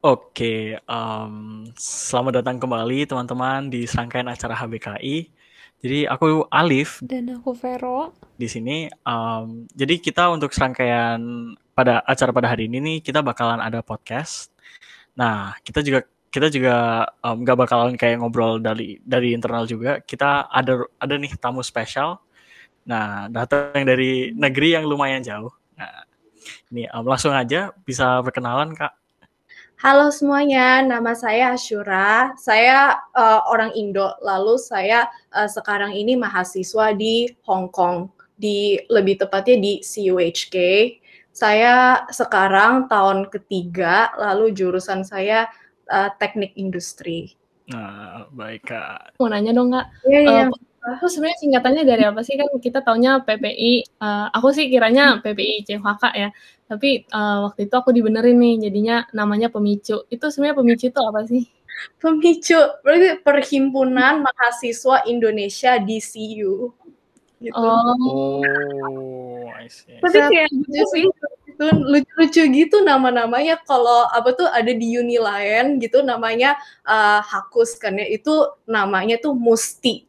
Oke, um, selamat datang kembali teman-teman di serangkaian acara HBKI. Jadi aku Alif dan aku Vero di sini. Um, jadi kita untuk serangkaian pada acara pada hari ini nih kita bakalan ada podcast. Nah kita juga kita juga um, gak bakalan kayak ngobrol dari dari internal juga. Kita ada ada nih tamu spesial. Nah datang dari negeri yang lumayan jauh. Nah ini um, langsung aja bisa perkenalan kak. Halo semuanya, nama saya Ashura. Saya uh, orang Indo, lalu saya uh, sekarang ini mahasiswa di Hong Kong, di lebih tepatnya di CUHK. Saya sekarang tahun ketiga, lalu jurusan saya uh, teknik industri. Nah, baik kak. Mau nanya dong kak. Iya, iya. Uh, aku sebenarnya singkatannya dari apa sih? Kan kita taunya PPI uh, aku sih kiranya PPI CHK ya. Tapi uh, waktu itu aku dibenerin nih jadinya namanya pemicu. Itu sebenarnya pemicu itu apa sih? Pemicu berarti perhimpunan mahasiswa Indonesia DCU gitu. oh, oh I see. tapi kayak gitu sih. itu lucu-lucu gitu nama-namanya. Kalau apa tuh ada di uni lain gitu namanya uh, Hakus kan ya. Itu namanya tuh Musti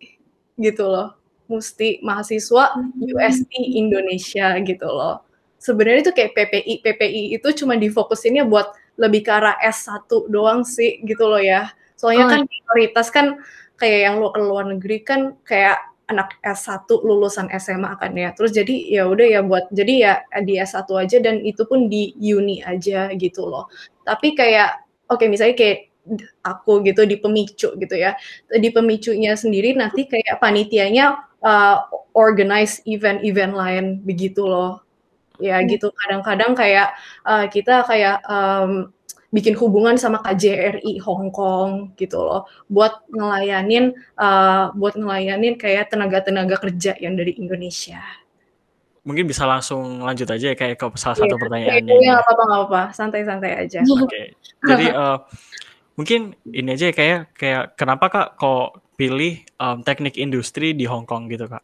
gitu loh mesti mahasiswa UST Indonesia gitu loh sebenarnya itu kayak PPI PPI itu cuma difokusinnya buat lebih ke arah S1 doang sih gitu loh ya soalnya oh. kan prioritas kan kayak yang lu ke luar negeri kan kayak anak S1 lulusan SMA kan ya. Terus jadi ya udah ya buat jadi ya di S1 aja dan itu pun di uni aja gitu loh. Tapi kayak oke okay, misalnya kayak aku gitu di pemicu gitu ya di pemicunya sendiri nanti kayak panitianya uh, organize event-event lain begitu loh ya hmm. gitu kadang-kadang kayak uh, kita kayak um, bikin hubungan sama KJRI Hong Kong gitu loh buat ngelayanin uh, buat ngelayanin kayak tenaga-tenaga kerja yang dari Indonesia mungkin bisa langsung lanjut aja ya kayak ke salah satu yeah, pertanyaannya. Iya, apa-apa, apa-apa, santai-santai aja. Oke, okay. jadi uh, mungkin ini aja ya kayak kayak kenapa kak kok pilih um, teknik industri di Hong Kong gitu kak?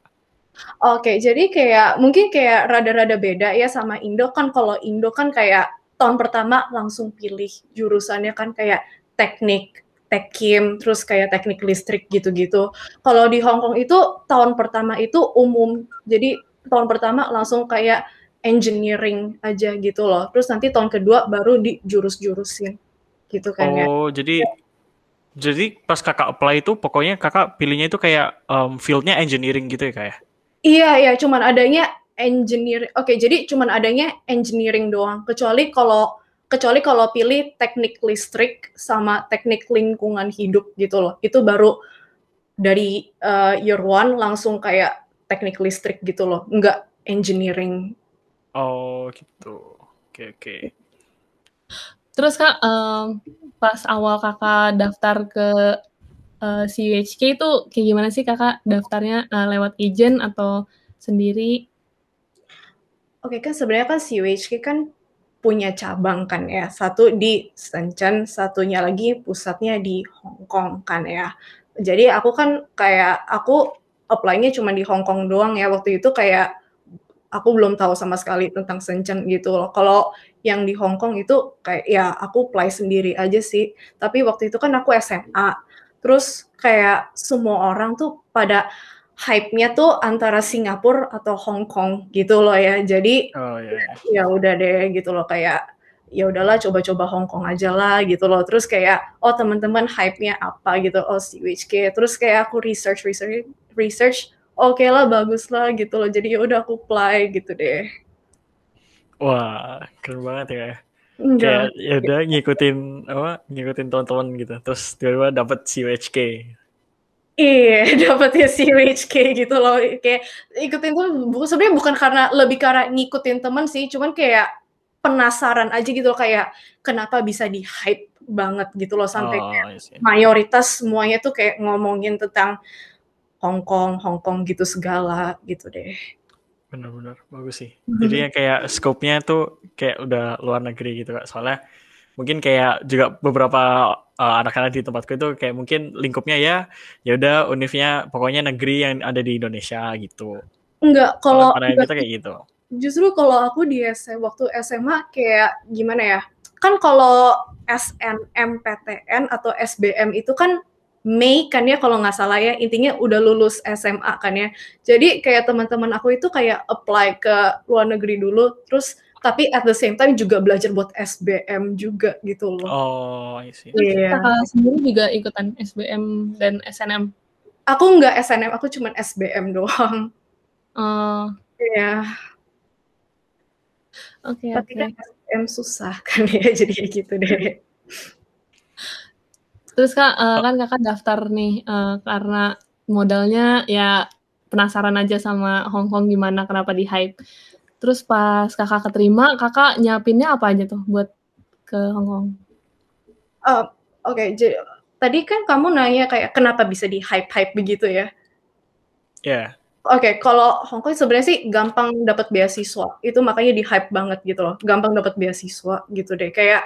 Oke, jadi kayak mungkin kayak rada-rada beda ya sama Indo kan kalau Indo kan kayak tahun pertama langsung pilih jurusannya kan kayak teknik tekim terus kayak teknik listrik gitu-gitu. Kalau di Hong Kong itu tahun pertama itu umum. Jadi tahun pertama langsung kayak engineering aja gitu loh. Terus nanti tahun kedua baru di jurus-jurusin gitu kan ya. Oh, jadi ya. jadi pas kakak apply itu pokoknya kakak pilihnya itu kayak um, fieldnya engineering gitu ya kayak? Ya? Iya iya, cuman adanya engineer. Oke, okay, jadi cuman adanya engineering doang. Kecuali kalau kecuali kalau pilih teknik listrik sama teknik lingkungan hidup gitu loh. Itu baru dari uh, year one langsung kayak teknik listrik gitu loh, enggak engineering. Oh gitu. Oke okay, oke. Okay. Terus Kak, um, pas awal Kakak daftar ke uh, CUHK itu kayak gimana sih Kakak daftarnya uh, lewat agent atau sendiri? Oke kan sebenarnya kan CUHK kan punya cabang kan ya. Satu di Shenzhen, satunya lagi pusatnya di Hong Kong kan ya. Jadi aku kan kayak aku apply-nya cuma di Hong Kong doang ya waktu itu kayak aku belum tahu sama sekali tentang Shenzhen gitu loh. Kalau yang di Hong Kong itu kayak ya aku apply sendiri aja sih. Tapi waktu itu kan aku SMA. Terus kayak semua orang tuh pada hype-nya tuh antara Singapura atau Hong Kong gitu loh ya. Jadi oh, yeah. ya udah deh gitu loh kayak ya udahlah coba-coba Hong Kong aja lah gitu loh. Terus kayak oh teman-teman hype-nya apa gitu. Oh CWHK. Terus kayak aku research research research oke okay lah bagus lah gitu loh. Jadi ya udah aku apply gitu deh. Wah keren banget ya. Enggak. ya udah ngikutin apa ngikutin teman-teman gitu. Terus tiba-tiba dapet CUHK Iya, dapetnya CUHK gitu loh. Kayak ikutin tuh sebenarnya bukan karena lebih karena ngikutin temen sih, cuman kayak penasaran aja gitu loh. Kayak kenapa bisa di hype banget gitu loh. Sampai oh, mayoritas semuanya tuh kayak ngomongin tentang Hong Kong, Hong Kong gitu segala gitu deh. Benar-benar bagus sih. Mm-hmm. Jadi yang kayak scope-nya tuh kayak udah luar negeri gitu kak. Soalnya mungkin kayak juga beberapa uh, anak-anak di tempatku itu kayak mungkin lingkupnya ya ya udah univnya pokoknya negeri yang ada di Indonesia gitu. Enggak, kalau kita kayak gitu. Justru kalau aku di SMA waktu SMA kayak gimana ya? kan kalau SNMPTN atau SBM itu kan Mei kan ya kalau nggak salah ya intinya udah lulus SMA kan ya jadi kayak teman-teman aku itu kayak apply ke luar negeri dulu terus tapi at the same time juga belajar buat SBM juga gitu loh Oh, I see. Iya. Kakak sendiri juga ikutan SBM dan SNM. aku nggak SNM aku cuman SBM doang Oh, Iya oke tapi oke. kan SBM susah kan ya jadi gitu deh Terus Kak, eh, kan Kakak daftar nih eh, karena modalnya ya penasaran aja sama Hong Kong gimana, kenapa di hype. Terus pas Kakak keterima, Kakak nyiapinnya apa aja tuh buat ke Hong Kong? Eh, Oke, jadi tadi kan kamu nanya kayak kenapa bisa di hype-hype begitu ya? Ya. Oke, kalau Hong Kong sebenarnya sih gampang dapat beasiswa. Itu makanya di hype banget gitu loh. Gampang dapat beasiswa gitu deh. Kayak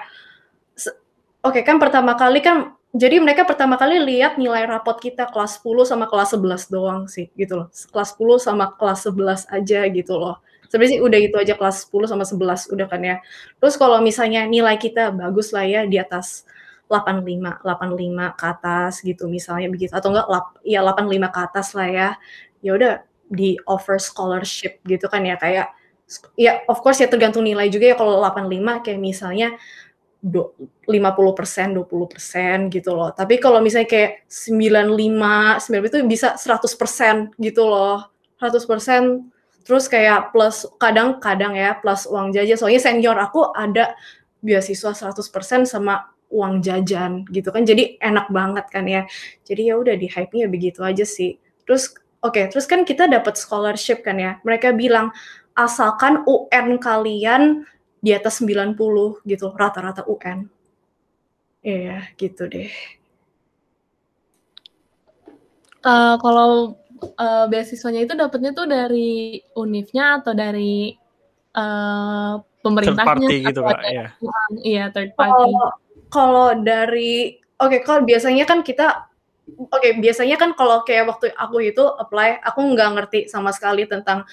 Oke, kan pertama kali kan jadi mereka pertama kali lihat nilai rapot kita kelas 10 sama kelas 11 doang sih gitu loh. Kelas 10 sama kelas 11 aja gitu loh. Sebenarnya sih udah itu aja kelas 10 sama 11 udah kan ya. Terus kalau misalnya nilai kita bagus lah ya di atas 85, 85 ke atas gitu misalnya begitu atau enggak lap, ya 85 ke atas lah ya. Ya udah di offer scholarship gitu kan ya kayak ya of course ya tergantung nilai juga ya kalau 85 kayak misalnya do- 50%, 20% gitu loh. Tapi kalau misalnya kayak 95, 90 itu bisa 100% gitu loh. 100% terus kayak plus kadang-kadang ya plus uang jajan. Soalnya senior aku ada beasiswa 100% sama uang jajan gitu kan. Jadi enak banget kan ya. Jadi ya udah di hype-nya begitu aja sih. Terus oke, terus kan kita dapat scholarship kan ya. Mereka bilang asalkan UN kalian di atas 90 gitu, rata-rata UN. Iya, gitu deh. Eh, kalau eh, beasiswanya itu dapatnya tuh dari univnya atau dari eh, Third pemerintahnya party gitu, atau Kak. Ya. iya third party. Kalau kalau dari oke, kalau biasanya kan kita oke, biasanya kan kalau kayak waktu aku itu apply, aku nggak ngerti sama sekali tentang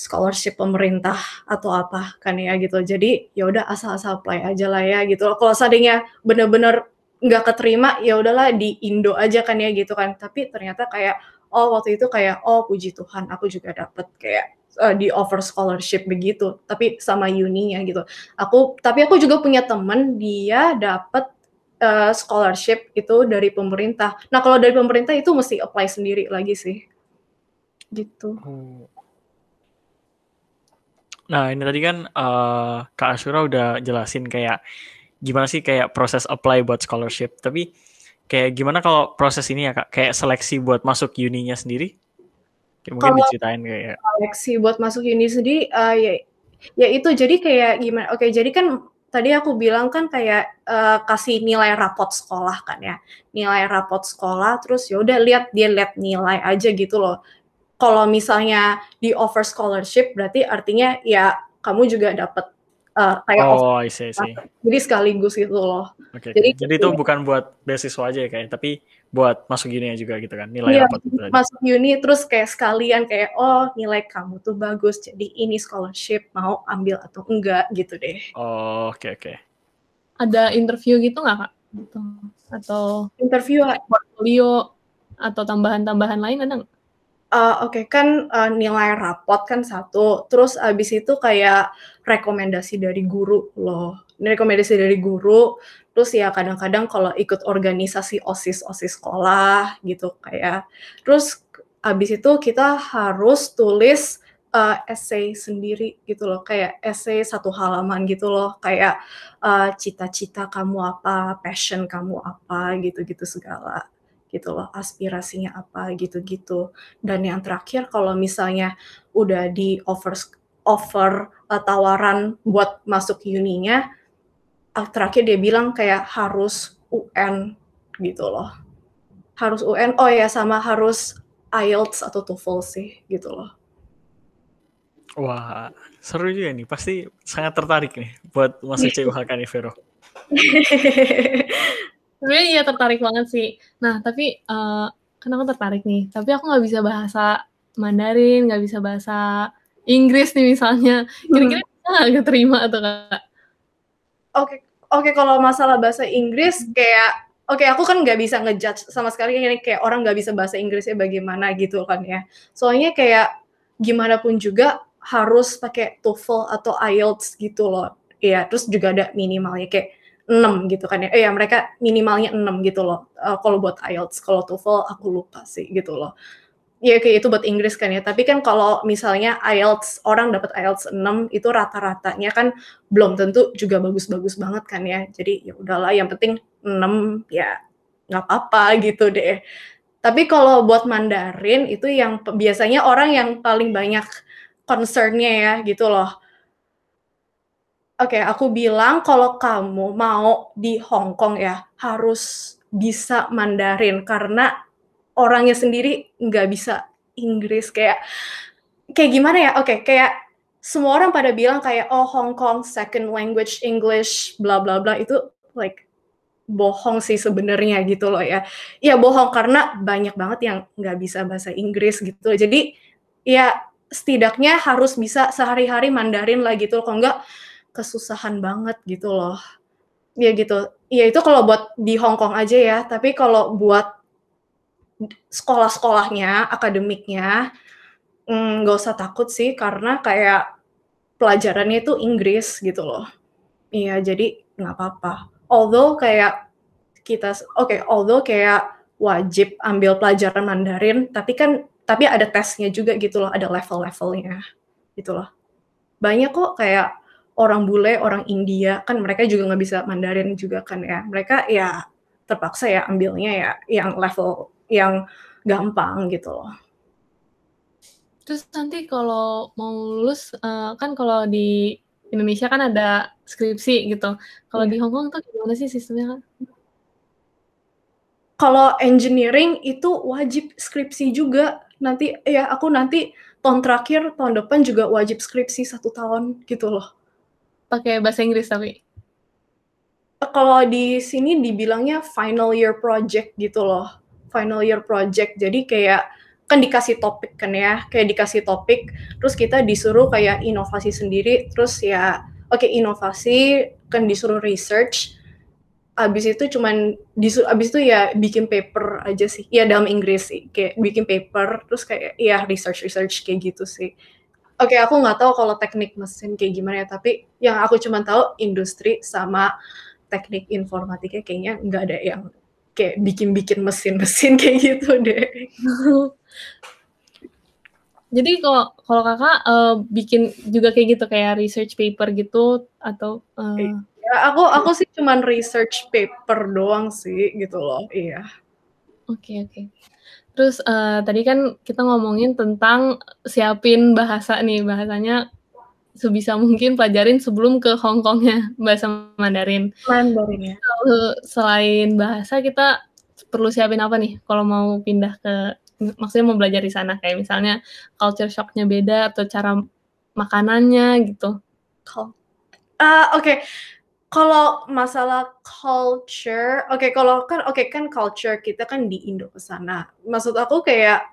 scholarship pemerintah atau apa kan ya gitu. Jadi ya udah asal-asal apply aja lah ya gitu. Kalau seandainya bener-bener nggak keterima ya udahlah di Indo aja kan ya gitu kan. Tapi ternyata kayak oh waktu itu kayak oh puji Tuhan aku juga dapet kayak eh, di offer scholarship begitu. Tapi sama uninya gitu. Aku tapi aku juga punya temen dia dapet eh, scholarship itu dari pemerintah. Nah kalau dari pemerintah itu mesti apply sendiri lagi sih. Gitu. Oh. Nah, ini tadi kan eh, Kak Asyura udah jelasin kayak gimana sih kayak proses apply buat scholarship. Tapi kayak gimana kalau proses ini ya Kak, kayak seleksi buat masuk uninya sendiri? Kayak mungkin Kalau- diceritain kayak seleksi buat masuk uni sendiri eh, ya ya itu. Jadi kayak gimana? Oke jadi kan tadi aku bilang kan kayak eh, kasih nilai rapot sekolah kan ya. Nilai rapot sekolah terus ya udah lihat dia lihat nilai aja gitu loh kalau misalnya di offer scholarship berarti artinya ya kamu juga dapat eh, kayak offer Oh, I see, I see. jadi sekaligus gitu loh Oke, Jadi- oke. jadi itu bukan buat beasiswa aja ya kayak, tapi buat masuk uninya juga gitu kan, nilai Iya, itu tadi. masuk uni terus kayak sekalian kayak oh nilai kamu tuh bagus jadi ini scholarship mau ambil atau enggak gitu deh Oh, oke oke. Ada interview gitu nggak kak? Gitu. Atau interview portfolio atau tambahan-tambahan lain ada nggak? Uh, Oke kan uh, nilai rapot kan satu, terus abis itu kayak rekomendasi dari guru loh, rekomendasi dari guru, terus ya kadang-kadang kalau ikut organisasi osis osis sekolah gitu kayak, terus abis itu kita harus tulis uh, essay sendiri gitu loh, kayak essay satu halaman gitu loh, kayak uh, cita-cita kamu apa, passion kamu apa gitu-gitu segala gitu loh, aspirasinya apa gitu-gitu dan yang terakhir kalau misalnya udah di offer offer uh, tawaran buat masuk uninya uh, terakhir dia bilang kayak harus UN gitu loh harus UN oh ya sama harus IELTS atau TOEFL sih gitu loh Wah, seru juga nih. Pasti sangat tertarik nih buat masuk CUHK nih, Vero. Sebenarnya iya tertarik banget sih. Nah tapi eh kan aku tertarik nih. Tapi aku nggak bisa bahasa Mandarin, nggak bisa bahasa Inggris nih misalnya. Kira-kira bisa nggak keterima atau nggak? Oke, oke okay, kalau masalah bahasa Inggris kayak oke okay, aku kan nggak bisa ngejudge sama sekali ini kayak orang nggak bisa bahasa Inggrisnya bagaimana gitu kan ya. Soalnya kayak gimana pun juga harus pakai TOEFL atau IELTS gitu loh. Iya, terus juga ada minimalnya kayak 6 gitu kan ya. Eh ya mereka minimalnya 6 gitu loh. Uh, kalau buat IELTS, kalau TOEFL aku lupa sih gitu loh. Ya kayak itu buat Inggris kan ya. Tapi kan kalau misalnya IELTS orang dapat IELTS 6 itu rata-ratanya kan belum tentu juga bagus-bagus banget kan ya. Jadi ya udahlah yang penting 6 ya nggak apa-apa gitu deh. Tapi kalau buat Mandarin itu yang biasanya orang yang paling banyak concernnya ya gitu loh Oke, okay, aku bilang kalau kamu mau di Hong Kong ya harus bisa Mandarin karena orangnya sendiri nggak bisa Inggris kayak kayak gimana ya? Oke, okay, kayak semua orang pada bilang kayak oh Hong Kong second language English bla bla bla itu like bohong sih sebenarnya gitu loh ya. Ya bohong karena banyak banget yang nggak bisa bahasa Inggris gitu. Jadi ya setidaknya harus bisa sehari-hari Mandarin lah gitu. Kalau enggak kesusahan banget gitu loh. Ya gitu. Ya itu kalau buat di Hong Kong aja ya, tapi kalau buat sekolah-sekolahnya, akademiknya, mm, nggak mm, usah takut sih karena kayak pelajarannya itu Inggris gitu loh. Iya, jadi nggak apa-apa. Although kayak kita, oke, okay, although kayak wajib ambil pelajaran Mandarin, tapi kan tapi ada tesnya juga gitu loh, ada level-levelnya gitu loh. Banyak kok kayak orang bule, orang India, kan mereka juga nggak bisa Mandarin juga kan ya. Mereka ya terpaksa ya ambilnya ya yang level yang gampang gitu loh. Terus nanti kalau mau lulus, uh, kan kalau di Indonesia kan ada skripsi gitu. Kalau yeah. di Hong Kong tuh gimana sih sistemnya kan? Kalau engineering itu wajib skripsi juga. Nanti ya aku nanti tahun terakhir tahun depan juga wajib skripsi satu tahun gitu loh pakai bahasa Inggris tapi? Kalau di sini dibilangnya final year project gitu loh. Final year project. Jadi kayak kan dikasih topik kan ya kayak dikasih topik terus kita disuruh kayak inovasi sendiri terus ya oke okay, inovasi kan disuruh research. Abis itu cuman disuruh abis itu ya bikin paper aja sih. Ya dalam Inggris sih kayak bikin paper terus kayak ya research research kayak gitu sih Oke, okay, aku nggak tahu kalau teknik mesin kayak gimana ya, tapi yang aku cuma tahu industri sama teknik informatika kayaknya nggak ada yang kayak bikin-bikin mesin-mesin kayak gitu deh. Jadi kalau kalau kakak uh, bikin juga kayak gitu kayak research paper gitu atau uh... ya aku aku sih cuman research paper doang sih gitu loh iya. Oke okay, oke. Okay. Terus uh, tadi kan kita ngomongin tentang siapin bahasa nih, bahasanya sebisa mungkin pelajarin sebelum ke Hong Kongnya bahasa Mandarin. Mandarin ya. Selain bahasa kita perlu siapin apa nih kalau mau pindah ke maksudnya mau belajar di sana kayak misalnya culture shocknya beda atau cara makanannya gitu. Uh, Oke, okay kalau masalah culture, oke okay, kalau kan oke okay, kan culture kita kan di Indo ke sana. Maksud aku kayak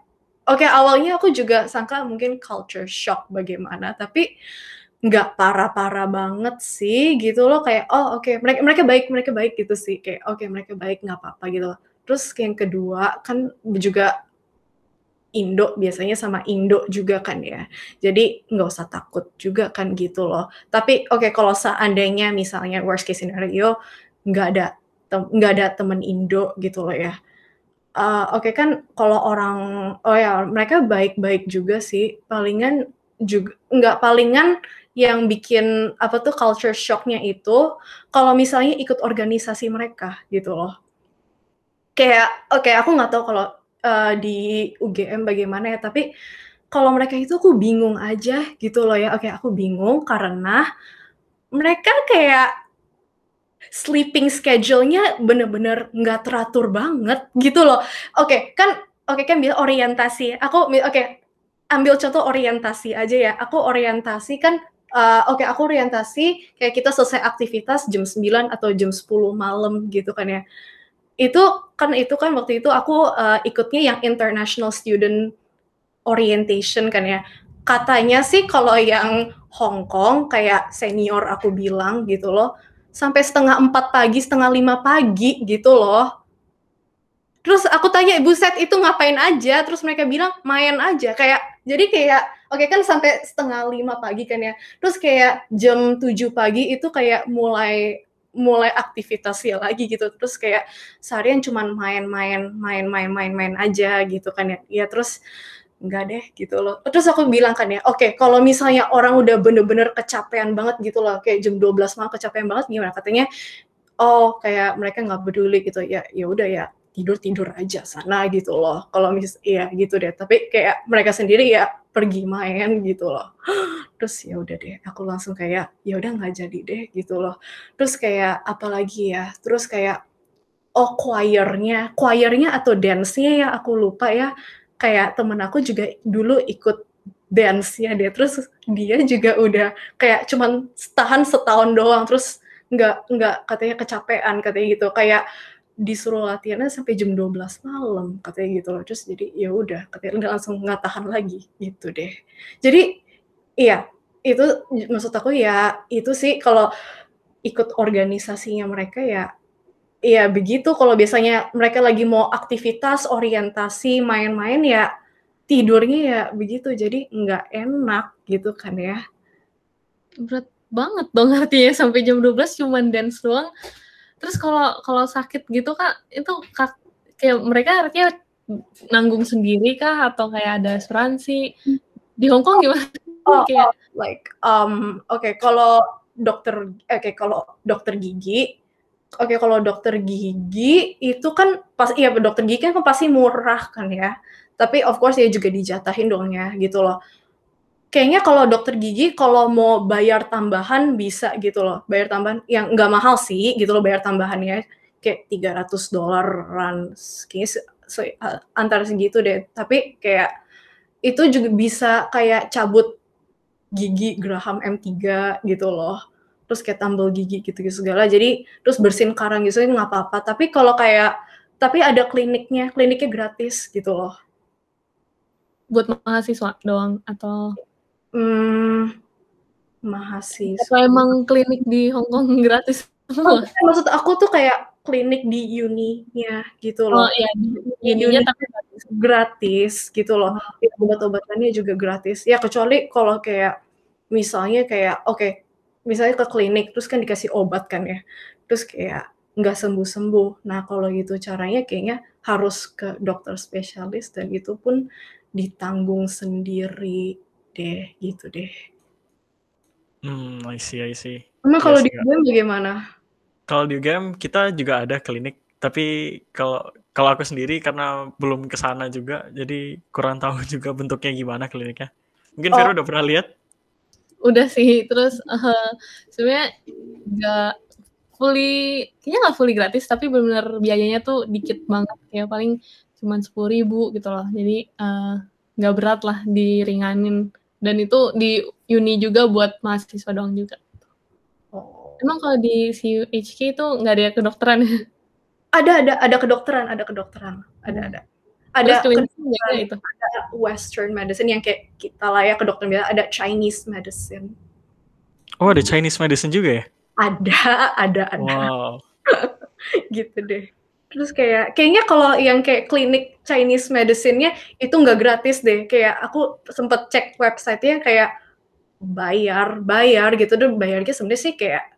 oke okay, awalnya aku juga sangka mungkin culture shock bagaimana, tapi nggak parah-parah banget sih gitu loh kayak oh oke okay, mereka mereka baik mereka baik gitu sih kayak oke okay, mereka baik nggak apa-apa gitu. Terus yang kedua kan juga Indo biasanya sama Indo juga kan ya. Jadi nggak usah takut juga kan gitu loh. Tapi oke okay, kalau seandainya misalnya worst case scenario nggak ada nggak ada temen Indo gitu loh ya. Uh, oke okay, kan kalau orang oh ya mereka baik-baik juga sih. Palingan juga nggak palingan yang bikin apa tuh culture shocknya itu kalau misalnya ikut organisasi mereka gitu loh. Kayak oke okay, aku nggak tahu kalau uh, di UGM bagaimana ya, tapi kalau mereka itu aku bingung aja gitu loh ya. Oke, aku bingung karena mereka kayak sleeping schedule-nya bener-bener nggak teratur banget gitu loh. Oke, kan oke kan bilang orientasi. Aku oke, ambil contoh orientasi aja ya. Aku orientasi kan uh, oke aku orientasi kayak kita selesai aktivitas jam 9 atau jam 10 malam gitu kan ya itu kan itu kan waktu itu aku uh, ikutnya yang international student orientation kan ya katanya sih kalau yang Hong Kong kayak senior aku bilang gitu loh sampai setengah empat pagi, setengah lima pagi gitu loh. Terus aku tanya ibu set itu ngapain aja? Terus mereka bilang main aja. Kayak jadi kayak oke okay, kan sampai setengah lima pagi kan ya. Terus kayak jam tujuh pagi itu kayak mulai mulai aktivitasnya lagi gitu. Terus kayak seharian cuman main-main main-main main-main aja gitu kan ya. Ya terus enggak deh gitu loh. Terus aku bilang kan ya, oke okay, kalau misalnya orang udah bener-bener kecapean banget gitu loh, kayak jam 12 malam kecapean banget gimana? Katanya, oh kayak mereka nggak peduli gitu ya, ya udah ya tidur tidur aja sana gitu loh. Kalau mis iya gitu deh. Tapi kayak mereka sendiri ya pergi main gitu loh. Terus ya udah deh aku langsung kayak ya udah nggak jadi deh gitu loh. Terus kayak apalagi ya terus kayak oh choirnya choirnya atau dance-nya ya aku lupa ya. Kayak temen aku juga dulu ikut dance ya dia terus dia juga udah kayak cuman tahan setahun doang. Terus nggak nggak katanya kecapean katanya gitu. Kayak disuruh latihannya sampai jam 12 malam katanya gitu loh. Terus jadi ya udah katanya udah langsung nggak tahan lagi gitu deh. Jadi iya itu maksud aku ya itu sih kalau ikut organisasinya mereka ya ya begitu. Kalau biasanya mereka lagi mau aktivitas orientasi main-main ya tidurnya ya begitu. Jadi nggak enak gitu kan ya. Berat banget dong artinya sampai jam 12 cuman dance doang Terus kalau kalau sakit gitu kak itu kak, kayak mereka artinya nanggung sendiri kah atau kayak ada asuransi? Di Hong Kong gimana? Oh, kayak oh, like um oke okay, kalau dokter oke okay, kalau dokter gigi oke okay, kalau dokter gigi itu kan pas iya dokter gigi kan pasti murah kan ya. Tapi of course ya juga dijatahin dong ya gitu loh kayaknya kalau dokter gigi kalau mau bayar tambahan bisa gitu loh. Bayar tambahan yang nggak mahal sih gitu loh bayar tambahannya. Kayak 300 dolaran kayaknya so, uh, antara segitu deh. Tapi kayak itu juga bisa kayak cabut gigi Graham M3 gitu loh. Terus kayak tambal gigi gitu-gitu segala. Jadi terus bersihin karang gitu nggak apa-apa. Tapi kalau kayak tapi ada kliniknya kliniknya gratis gitu loh. Buat mahasiswa doang atau Hmm, mahasiswa. Atau emang klinik di Hong Kong gratis Oh, maksud aku tuh kayak klinik di uni-nya gitu loh. Oh iya, uni-nya tapi gratis. gratis gitu loh. Oh. Ya, obat-obatannya juga gratis. Ya kecuali kalau kayak misalnya kayak oke, okay, misalnya ke klinik terus kan dikasih obat kan ya. Terus kayak nggak sembuh-sembuh. Nah, kalau gitu caranya kayaknya harus ke dokter spesialis dan itu pun ditanggung sendiri deh, gitu deh. Hmm, I see, I see. Emang kalau yes, di game bagaimana? Kalau di game kita juga ada klinik, tapi kalau kalau aku sendiri karena belum ke sana juga, jadi kurang tahu juga bentuknya gimana kliniknya. Mungkin oh. Vero udah pernah lihat? Udah sih, terus uh, sebenarnya nggak fully, kayaknya nggak fully gratis, tapi benar-benar biayanya tuh dikit banget, ya paling cuma sepuluh ribu gitu loh. Jadi uh, nggak berat lah diringanin dan itu di uni juga buat mahasiswa doang juga. Oh. Emang kalau di CUHK itu nggak ada kedokteran? Ada ada ada kedokteran, ada kedokteran, ada ada. Ada kedokteran, itu. ada Western medicine yang kayak kita lah ya kedokteran biasa, ada Chinese medicine. Oh ada Chinese medicine juga ya? Ada, ada, ada. Wow. gitu deh. Terus kayak kayaknya kalau yang kayak klinik Chinese medicine-nya itu nggak gratis deh. Kayak aku sempet cek website-nya kayak bayar, bayar gitu deh. Bayarnya sebenarnya sih kayak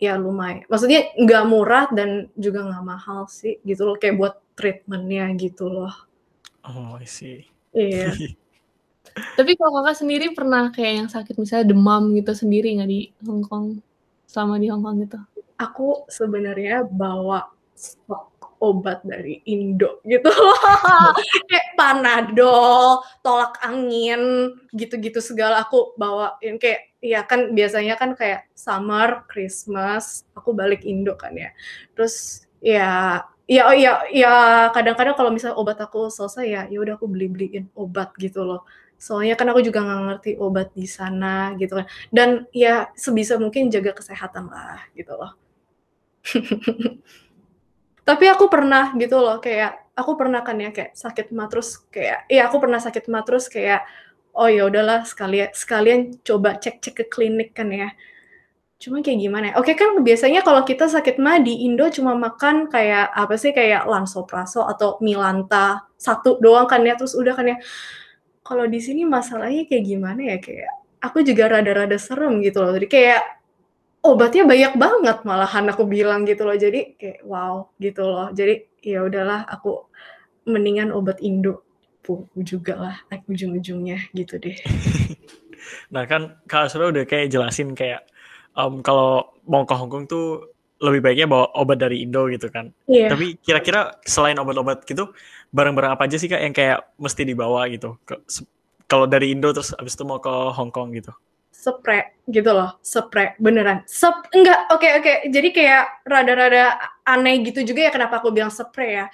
ya lumayan. Maksudnya nggak murah dan juga nggak mahal sih gitu loh. Kayak buat treatmentnya gitu loh. Oh, I see. Iya. Tapi kalau kakak sendiri pernah kayak yang sakit misalnya demam gitu sendiri nggak di Hong Kong? Sama di Hong Kong gitu? Aku sebenarnya bawa stok obat dari Indo gitu kayak panadol tolak angin gitu-gitu segala aku bawain. Kayak ya kan biasanya kan kayak summer Christmas aku balik Indo kan ya. Terus ya ya oh ya ya kadang-kadang kalau misalnya obat aku selesai ya ya udah aku beli beliin obat gitu loh. Soalnya kan aku juga nggak ngerti obat di sana gitu kan. Dan ya sebisa mungkin jaga kesehatan lah gitu loh tapi aku pernah gitu loh kayak aku pernah kan ya kayak sakit mah terus kayak iya aku pernah sakit mah terus kayak oh ya udahlah sekalian sekalian coba cek-cek ke klinik kan ya Cuma kayak gimana ya? Oke kan biasanya kalau kita sakit mah di Indo cuma makan kayak apa sih kayak Lansopraso atau Milanta satu doang kan ya terus udah kan ya. Kalau di sini masalahnya kayak gimana ya kayak aku juga rada-rada serem gitu loh. Jadi kayak obatnya banyak banget malahan aku bilang gitu loh. Jadi kayak wow gitu loh. Jadi ya udahlah aku mendingan obat Indo juga lah ujung-ujungnya gitu deh. nah kan Kak Asura udah kayak jelasin kayak um, kalau mau ke Hongkong tuh lebih baiknya bawa obat dari Indo gitu kan. Yeah. Tapi kira-kira selain obat-obat gitu, barang-barang apa aja sih kak yang kayak mesti dibawa gitu? Kalau dari Indo terus abis itu mau ke Hongkong gitu? Spray gitu loh, spray beneran. Sep enggak, oke okay, oke. Okay. Jadi kayak rada-rada aneh gitu juga ya kenapa aku bilang spray ya.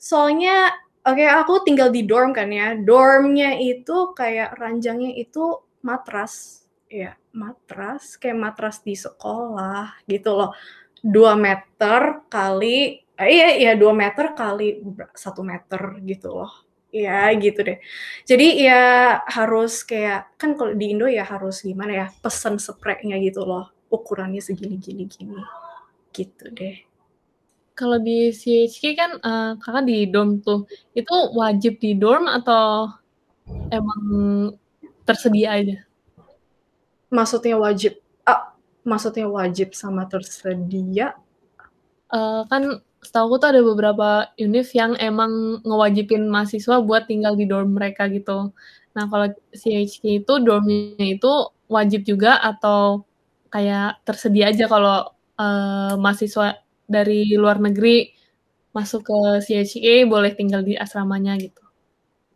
Soalnya oke okay, aku tinggal di dorm kan ya. Dormnya itu kayak ranjangnya itu matras ya matras kayak matras di sekolah gitu loh dua meter kali eh, iya iya dua meter kali satu meter gitu loh ya gitu deh. Jadi ya harus kayak kan kalau di Indo ya harus gimana ya pesan spraynya gitu loh ukurannya segini gini gini. Gitu deh. Kalau di CHK kan uh, kakak di dorm tuh itu wajib di dorm atau emang tersedia aja? Maksudnya wajib ah, maksudnya wajib sama tersedia? Uh, kan setahu tuh ada beberapa univ yang emang ngewajibin mahasiswa buat tinggal di dorm mereka gitu. Nah kalau CHK itu dormnya itu wajib juga atau kayak tersedia aja kalau uh, mahasiswa dari luar negeri masuk ke CHK boleh tinggal di asramanya gitu.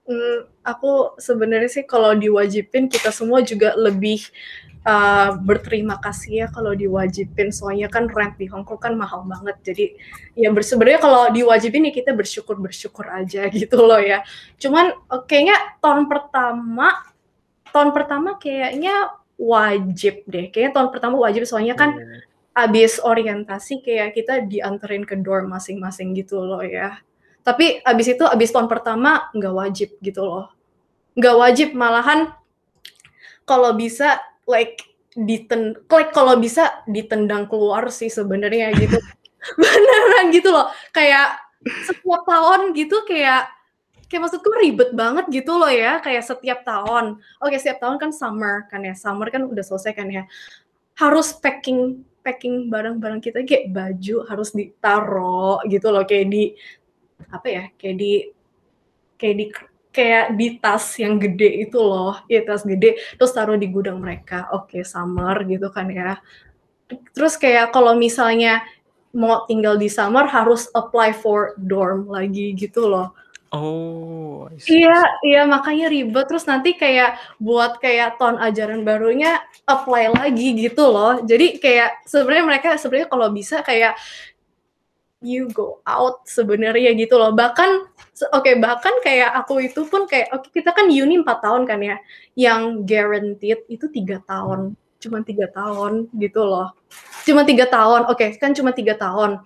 Hmm, aku sebenarnya sih kalau diwajibin kita semua juga lebih uh, berterima kasih ya kalau diwajibin. Soalnya kan rent di Hongkong kan mahal banget. Jadi ya sebenarnya kalau diwajibin ya kita bersyukur bersyukur aja gitu loh ya. Cuman uh, kayaknya tahun pertama tahun pertama kayaknya wajib deh. Kayaknya tahun pertama wajib. Soalnya kan hmm. abis orientasi kayak kita dianterin ke dorm masing-masing gitu loh ya. Tapi abis itu abis tahun pertama nggak wajib gitu loh. Nggak wajib malahan kalau bisa like diten like kalau bisa ditendang keluar sih sebenarnya gitu. Beneran gitu loh. Kayak setiap tahun gitu kayak kayak maksudku ribet banget gitu loh ya. Kayak setiap tahun. Oke setiap tahun kan summer kan ya. Summer kan udah selesai kan ya. Harus packing packing barang-barang kita. Kayak baju harus ditaruh gitu loh. Kayak di apa ya? Kayak di kayak di kayak di tas yang gede itu loh ya tas gede terus taruh di gudang mereka oke okay, summer gitu kan ya terus kayak kalau misalnya mau tinggal di summer harus apply for dorm lagi gitu loh Oh, iya, iya makanya ribet. Terus nanti kayak buat kayak tahun ajaran barunya apply lagi gitu loh. Jadi kayak sebenarnya mereka sebenarnya kalau bisa kayak you go out sebenarnya gitu loh. Bahkan oke okay, bahkan kayak aku itu pun kayak oke okay, kita kan uni 4 tahun kan ya. Yang guaranteed itu tiga tahun. Cuma tiga tahun gitu loh. Cuma tiga tahun. Oke, okay, kan cuma tiga tahun.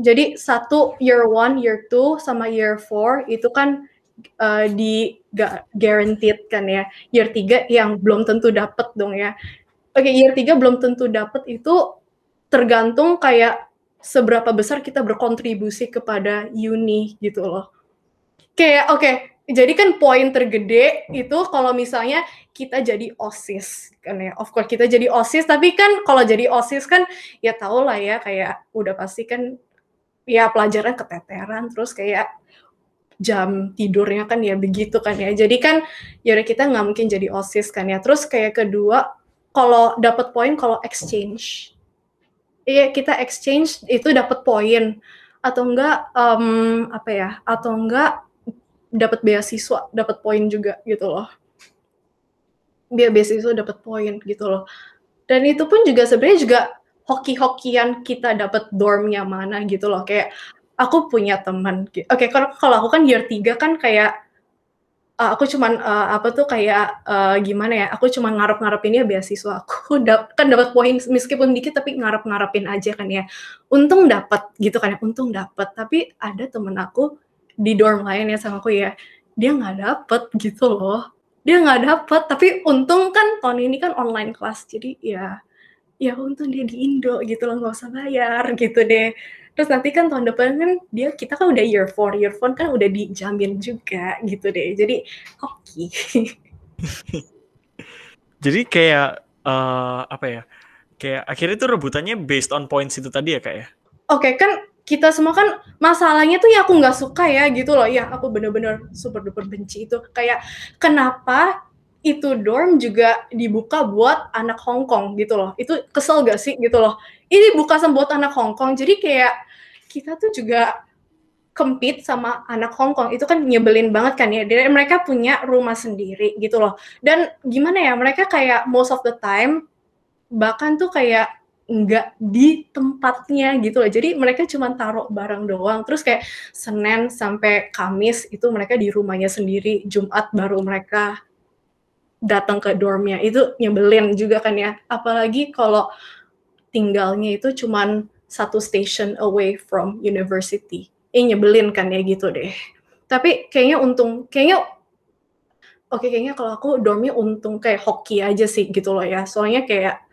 Jadi satu year one, year two, sama year four itu kan uh, di guaranteed kan ya. Year tiga yang belum tentu dapet dong ya. Oke, okay, year tiga belum tentu dapet itu tergantung kayak seberapa besar kita berkontribusi kepada uni gitu loh. Kayak oke, okay, jadi kan poin tergede itu kalau misalnya kita jadi OSIS kan ya. Of course kita jadi OSIS, tapi kan kalau jadi OSIS kan ya tau lah ya kayak udah pasti kan ya pelajaran keteteran terus kayak jam tidurnya kan ya begitu kan ya. Jadi kan ya kita nggak mungkin jadi OSIS kan ya. Terus kayak kedua kalau dapat poin kalau exchange iya kita exchange itu dapat poin. Atau enggak um, apa ya atau enggak dapat beasiswa dapat poin juga gitu loh. Biar beasiswa dapat poin gitu loh. Dan itu pun juga sebenarnya juga hoki-hokian kita dapat dormnya mana gitu loh. Kayak aku punya teman oke okay, kalau kalau aku kan year 3 kan kayak uh, aku cuman uh, apa tuh kayak uh, gimana ya aku cuma ngarep-ngarepinnya beasiswa aku. Dap kan dapat poin meskipun dikit tapi ngarep-ngarepin aja kan ya. Untung dapat gitu kan ya untung dapat tapi ada temen aku di dorm lain ya sama aku ya dia nggak dapet gitu loh. Dia nggak dapet tapi untung kan tahun ini kan online kelas jadi ya ya untung dia di Indo gitu loh nggak usah bayar gitu deh terus nanti kan tahun depan kan dia kita kan udah year four year four kan udah dijamin juga gitu deh. Jadi hoki. Jadi kayak uh, apa ya kayak akhirnya tuh rebutannya based on points itu tadi ya kak ya? Oke okay, kan kita semua kan masalahnya tuh ya aku nggak suka ya gitu loh. Ya aku bener-bener super duper benci itu. Kayak kenapa itu dorm juga dibuka buat anak Hong Kong gitu loh? Itu kesel gak sih gitu loh? Ini buka buat anak Hong Kong. Jadi kayak kita tuh juga compete sama anak Hong Kong itu kan nyebelin banget kan ya. Jadi mereka punya rumah sendiri gitu loh. Dan gimana ya mereka kayak most of the time bahkan tuh kayak nggak di tempatnya gitu loh. Jadi mereka cuma taruh barang doang. Terus kayak Senin sampai Kamis itu mereka di rumahnya sendiri. Jumat baru mereka datang ke dormnya. Itu nyebelin juga kan ya. Apalagi kalau tinggalnya itu cuma satu station away from university. Eh nyebelin kan ya gitu deh. Tapi kayaknya untung, kayaknya oke okay, kayaknya kalau aku dormnya untung kayak hoki aja sih gitu loh ya. Soalnya kayak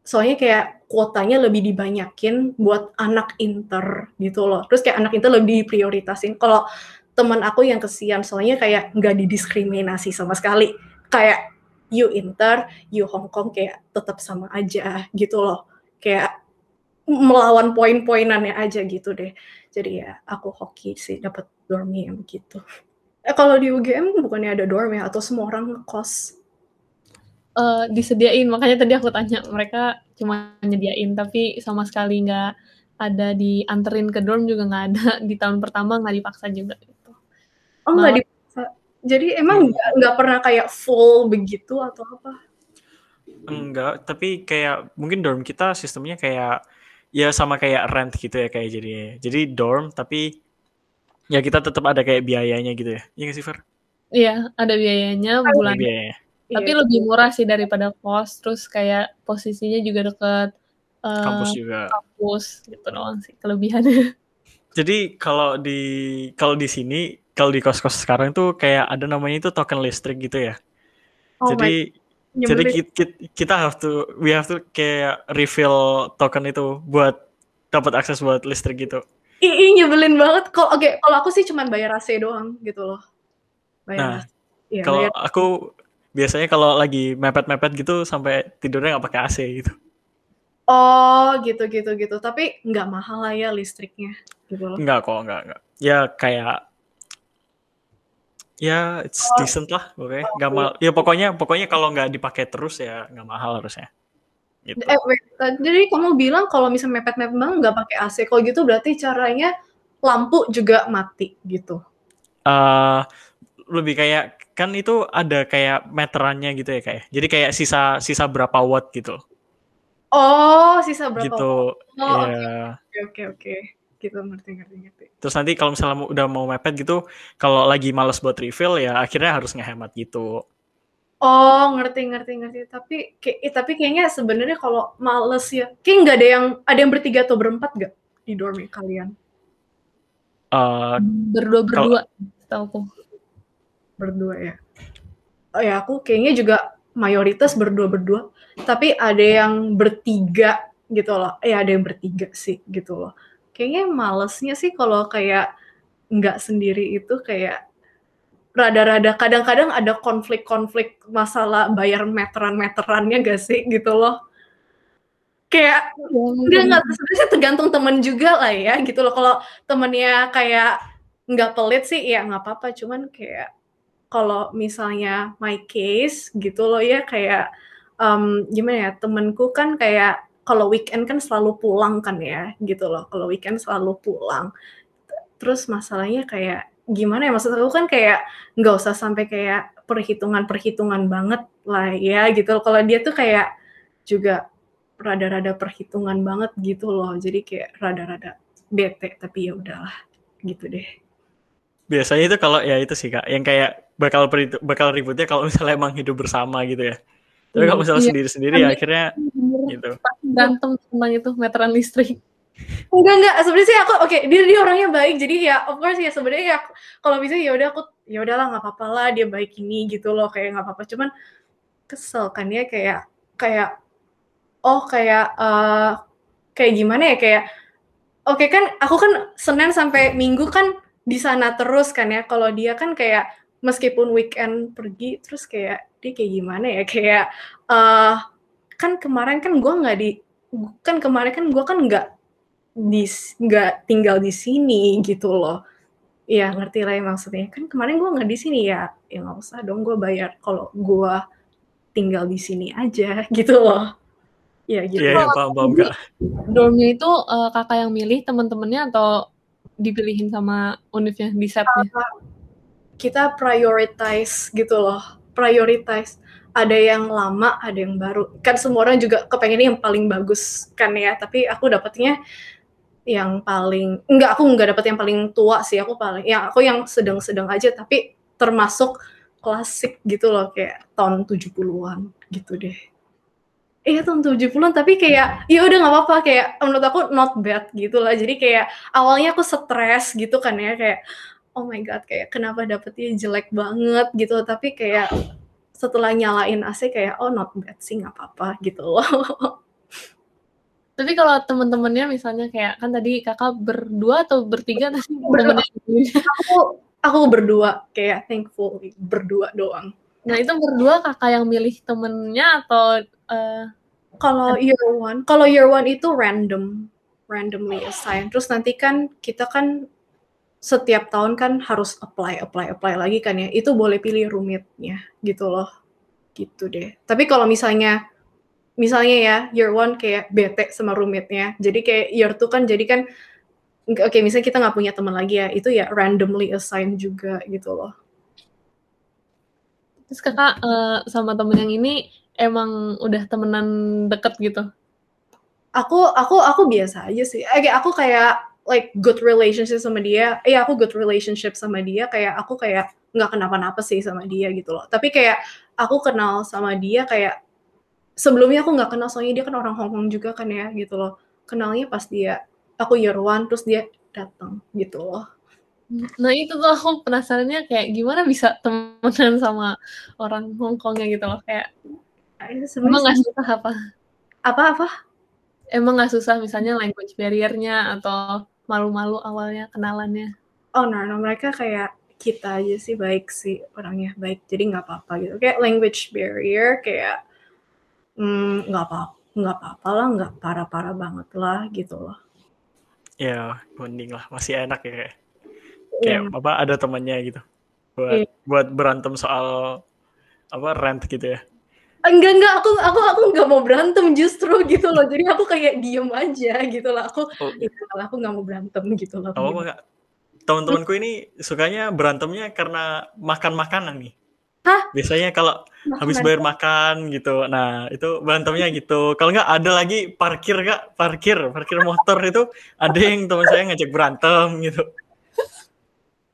soalnya kayak kuotanya lebih dibanyakin buat anak inter gitu loh. Terus kayak anak inter lebih diprioritasin. Kalau teman aku yang kesian, soalnya kayak nggak didiskriminasi sama sekali. Kayak you inter, you Hong Kong kayak tetap sama aja gitu loh. Kayak melawan poin-poinannya aja gitu deh. Jadi ya aku hoki sih dapat dormi yang begitu. Eh, kalau di UGM bukannya ada dorm ya atau semua orang ngekos? uh, disediain makanya tadi aku tanya mereka cuma nyediain tapi sama sekali nggak ada dianterin ke dorm juga nggak ada di tahun pertama nggak dipaksa juga gitu. Oh nggak dipaksa. Jadi emang nggak nggak pernah kayak full begitu atau apa? Enggak, tapi kayak mungkin dorm kita sistemnya kayak ya sama kayak rent gitu ya kayak jadi jadi dorm tapi ya kita tetap ada kayak biayanya gitu ya. Iya nggak sih Fer? Iya, ada biayanya bulan. Biayanya tapi iya. lebih murah sih daripada kos, terus kayak posisinya juga deket uh, kampus juga. Kampus gitu doang sih kelebihannya. Jadi kalau di kalau di sini kalau di kos-kos sekarang tuh kayak ada namanya itu token listrik gitu ya. Oh jadi jadi kita, kita have to we have to kayak refill token itu buat dapat akses buat listrik gitu. Ih, nyebelin banget. Kok oke, okay, kalau aku sih cuma bayar AC doang gitu loh. Bayar nah, ya, kalau bayar. aku biasanya kalau lagi mepet-mepet gitu sampai tidurnya nggak pakai AC gitu. Oh, gitu gitu gitu. Tapi nggak mahal lah ya listriknya gitu loh. Nggak kok, nggak nggak. Ya kayak ya it's oh. decent lah oke. Nggak mal. Ya pokoknya pokoknya kalau nggak dipakai terus ya nggak mahal harusnya. Gitu. Eh, wait, jadi kamu bilang kalau misalnya mepet-mepet banget nggak pakai AC, kalau gitu berarti caranya lampu juga mati gitu? Uh, lebih kayak kan itu ada kayak meterannya gitu ya kayak. Ya? Jadi kayak sisa sisa berapa watt gitu. Oh, sisa berapa gitu. watt? Oh, oke oke oke. Gitu ngerti ngerti ngerti. Terus nanti kalau misalnya udah mau mepet gitu, kalau lagi males buat refill ya akhirnya harus ngehemat gitu. Oh, ngerti ngerti ngerti. Tapi kayak eh, tapi kayaknya sebenarnya kalau males ya, kayak nggak ada yang ada yang bertiga atau berempat gak di dorm kalian? Uh, berdua berdua, tahu berdua ya. Oh ya, aku kayaknya juga mayoritas berdua-berdua, tapi ada yang bertiga gitu loh. Eh ada yang bertiga sih gitu loh. Kayaknya malesnya sih kalau kayak nggak sendiri itu kayak rada-rada kadang-kadang ada konflik-konflik masalah bayar meteran-meterannya gak sih gitu loh. Kayak nggak nggak sebenarnya tergantung temen juga lah ya gitu loh. Kalau temennya kayak nggak pelit sih ya nggak apa-apa. Cuman kayak kalau misalnya my case gitu loh ya kayak um, gimana ya temenku kan kayak kalau weekend kan selalu pulang kan ya gitu loh kalau weekend selalu pulang terus masalahnya kayak gimana ya maksud aku kan kayak nggak usah sampai kayak perhitungan-perhitungan banget lah ya gitu loh. kalau dia tuh kayak juga rada-rada perhitungan banget gitu loh jadi kayak rada-rada bete tapi ya udahlah gitu deh biasanya itu kalau ya itu sih kak yang kayak bakal bakal ributnya kalau misalnya emang hidup bersama gitu ya. Tapi kalau misalnya iya. sendiri-sendiri ya akhirnya gitu. Berantem tentang itu meteran listrik. Enggak enggak, sebenarnya sih aku oke, okay, dia dia orangnya baik. Jadi ya of course ya sebenarnya ya kalau bisa ya udah aku ya udahlah nggak apa-apa lah dia baik ini gitu loh kayak nggak apa-apa. Cuman kesel kan ya kayak kayak oh kayak uh, kayak gimana ya kayak oke okay, kan aku kan Senin sampai Minggu kan di sana terus kan ya kalau dia kan kayak meskipun weekend pergi terus kayak dia kayak gimana ya kayak uh, kan kemarin kan gue nggak di kan kemarin kan gue kan nggak di nggak tinggal di sini gitu loh. Ya ngerti lah ya maksudnya. Kan kemarin gue nggak di sini ya. Ya nggak usah dong gue bayar kalau gue tinggal di sini aja gitu loh. Ya gitu. Iya, yeah, paham, paham, Kak. dormnya itu uh, kakak yang milih teman-temannya atau dipilihin sama univnya di setnya? Uh, kita prioritize gitu loh. Prioritize ada yang lama ada yang baru kan semua orang juga kepengen yang paling bagus kan ya tapi aku dapetnya yang paling enggak aku enggak dapet yang paling tua sih aku paling ya aku yang sedang-sedang aja tapi termasuk klasik gitu loh kayak tahun 70-an gitu deh. Iya tahun 70-an tapi kayak ya udah nggak apa-apa kayak menurut aku not bad gitu lah. Jadi kayak awalnya aku stres gitu kan ya kayak oh my god kayak kenapa dapetnya jelek banget gitu tapi kayak setelah nyalain AC kayak oh not bad sih nggak apa-apa gitu loh. Tapi kalau teman-temannya misalnya kayak kan tadi kakak berdua atau bertiga tadi berdua. aku aku berdua kayak thankful berdua doang. Nah itu berdua kakak yang milih temennya atau uh, kalau year one, kalau year one itu random, randomly assigned. Terus nanti kan kita kan setiap tahun kan harus apply, apply, apply lagi kan ya. Itu boleh pilih rumitnya gitu loh, gitu deh. Tapi kalau misalnya misalnya ya year one kayak bete sama rumitnya. Jadi kayak year two kan jadi kan oke okay, misalnya kita nggak punya teman lagi ya itu ya randomly assign juga gitu loh. Terus kakak uh, sama temen yang ini emang udah temenan deket gitu? Aku aku aku biasa aja sih. Oke, aku kayak like good relationship sama dia. Iya aku good relationship sama dia. Kayak aku kayak nggak kenapa-napa sih sama dia gitu loh. Tapi kayak aku kenal sama dia kayak sebelumnya aku nggak kenal soalnya dia kan orang Hong Kong juga kan ya gitu loh. Kenalnya pas dia aku year one terus dia datang gitu loh. Nah itu tuh aku penasarannya kayak gimana bisa temenan sama orang Hong Kongnya gitu loh. Kayak emang nggak susah apa? Apa apa? Emang nggak susah misalnya language barriernya atau malu-malu awalnya kenalannya? Oh no, no mereka kayak kita aja sih baik sih orangnya baik. Jadi nggak apa-apa gitu. Kayak language barrier kayak hmm, nggak apa nggak apa-apa lah nggak parah-parah banget lah gitu loh. Ya mending lah masih enak ya kayak. Kayak yeah. apa ada temannya gitu. Buat yeah. buat berantem soal apa rent gitu ya enggak enggak aku aku aku nggak mau berantem justru gitu loh jadi aku kayak diem aja gitu loh aku oh. ya, aku nggak mau berantem gitu loh oh, gitu. teman-temanku ini sukanya berantemnya karena makan makanan nih Hah? Biasanya kalau habis bayar makan gitu. Nah, itu berantemnya gitu. Kalau nggak ada lagi parkir Kak, parkir, parkir motor itu ada yang teman saya ngajak berantem gitu.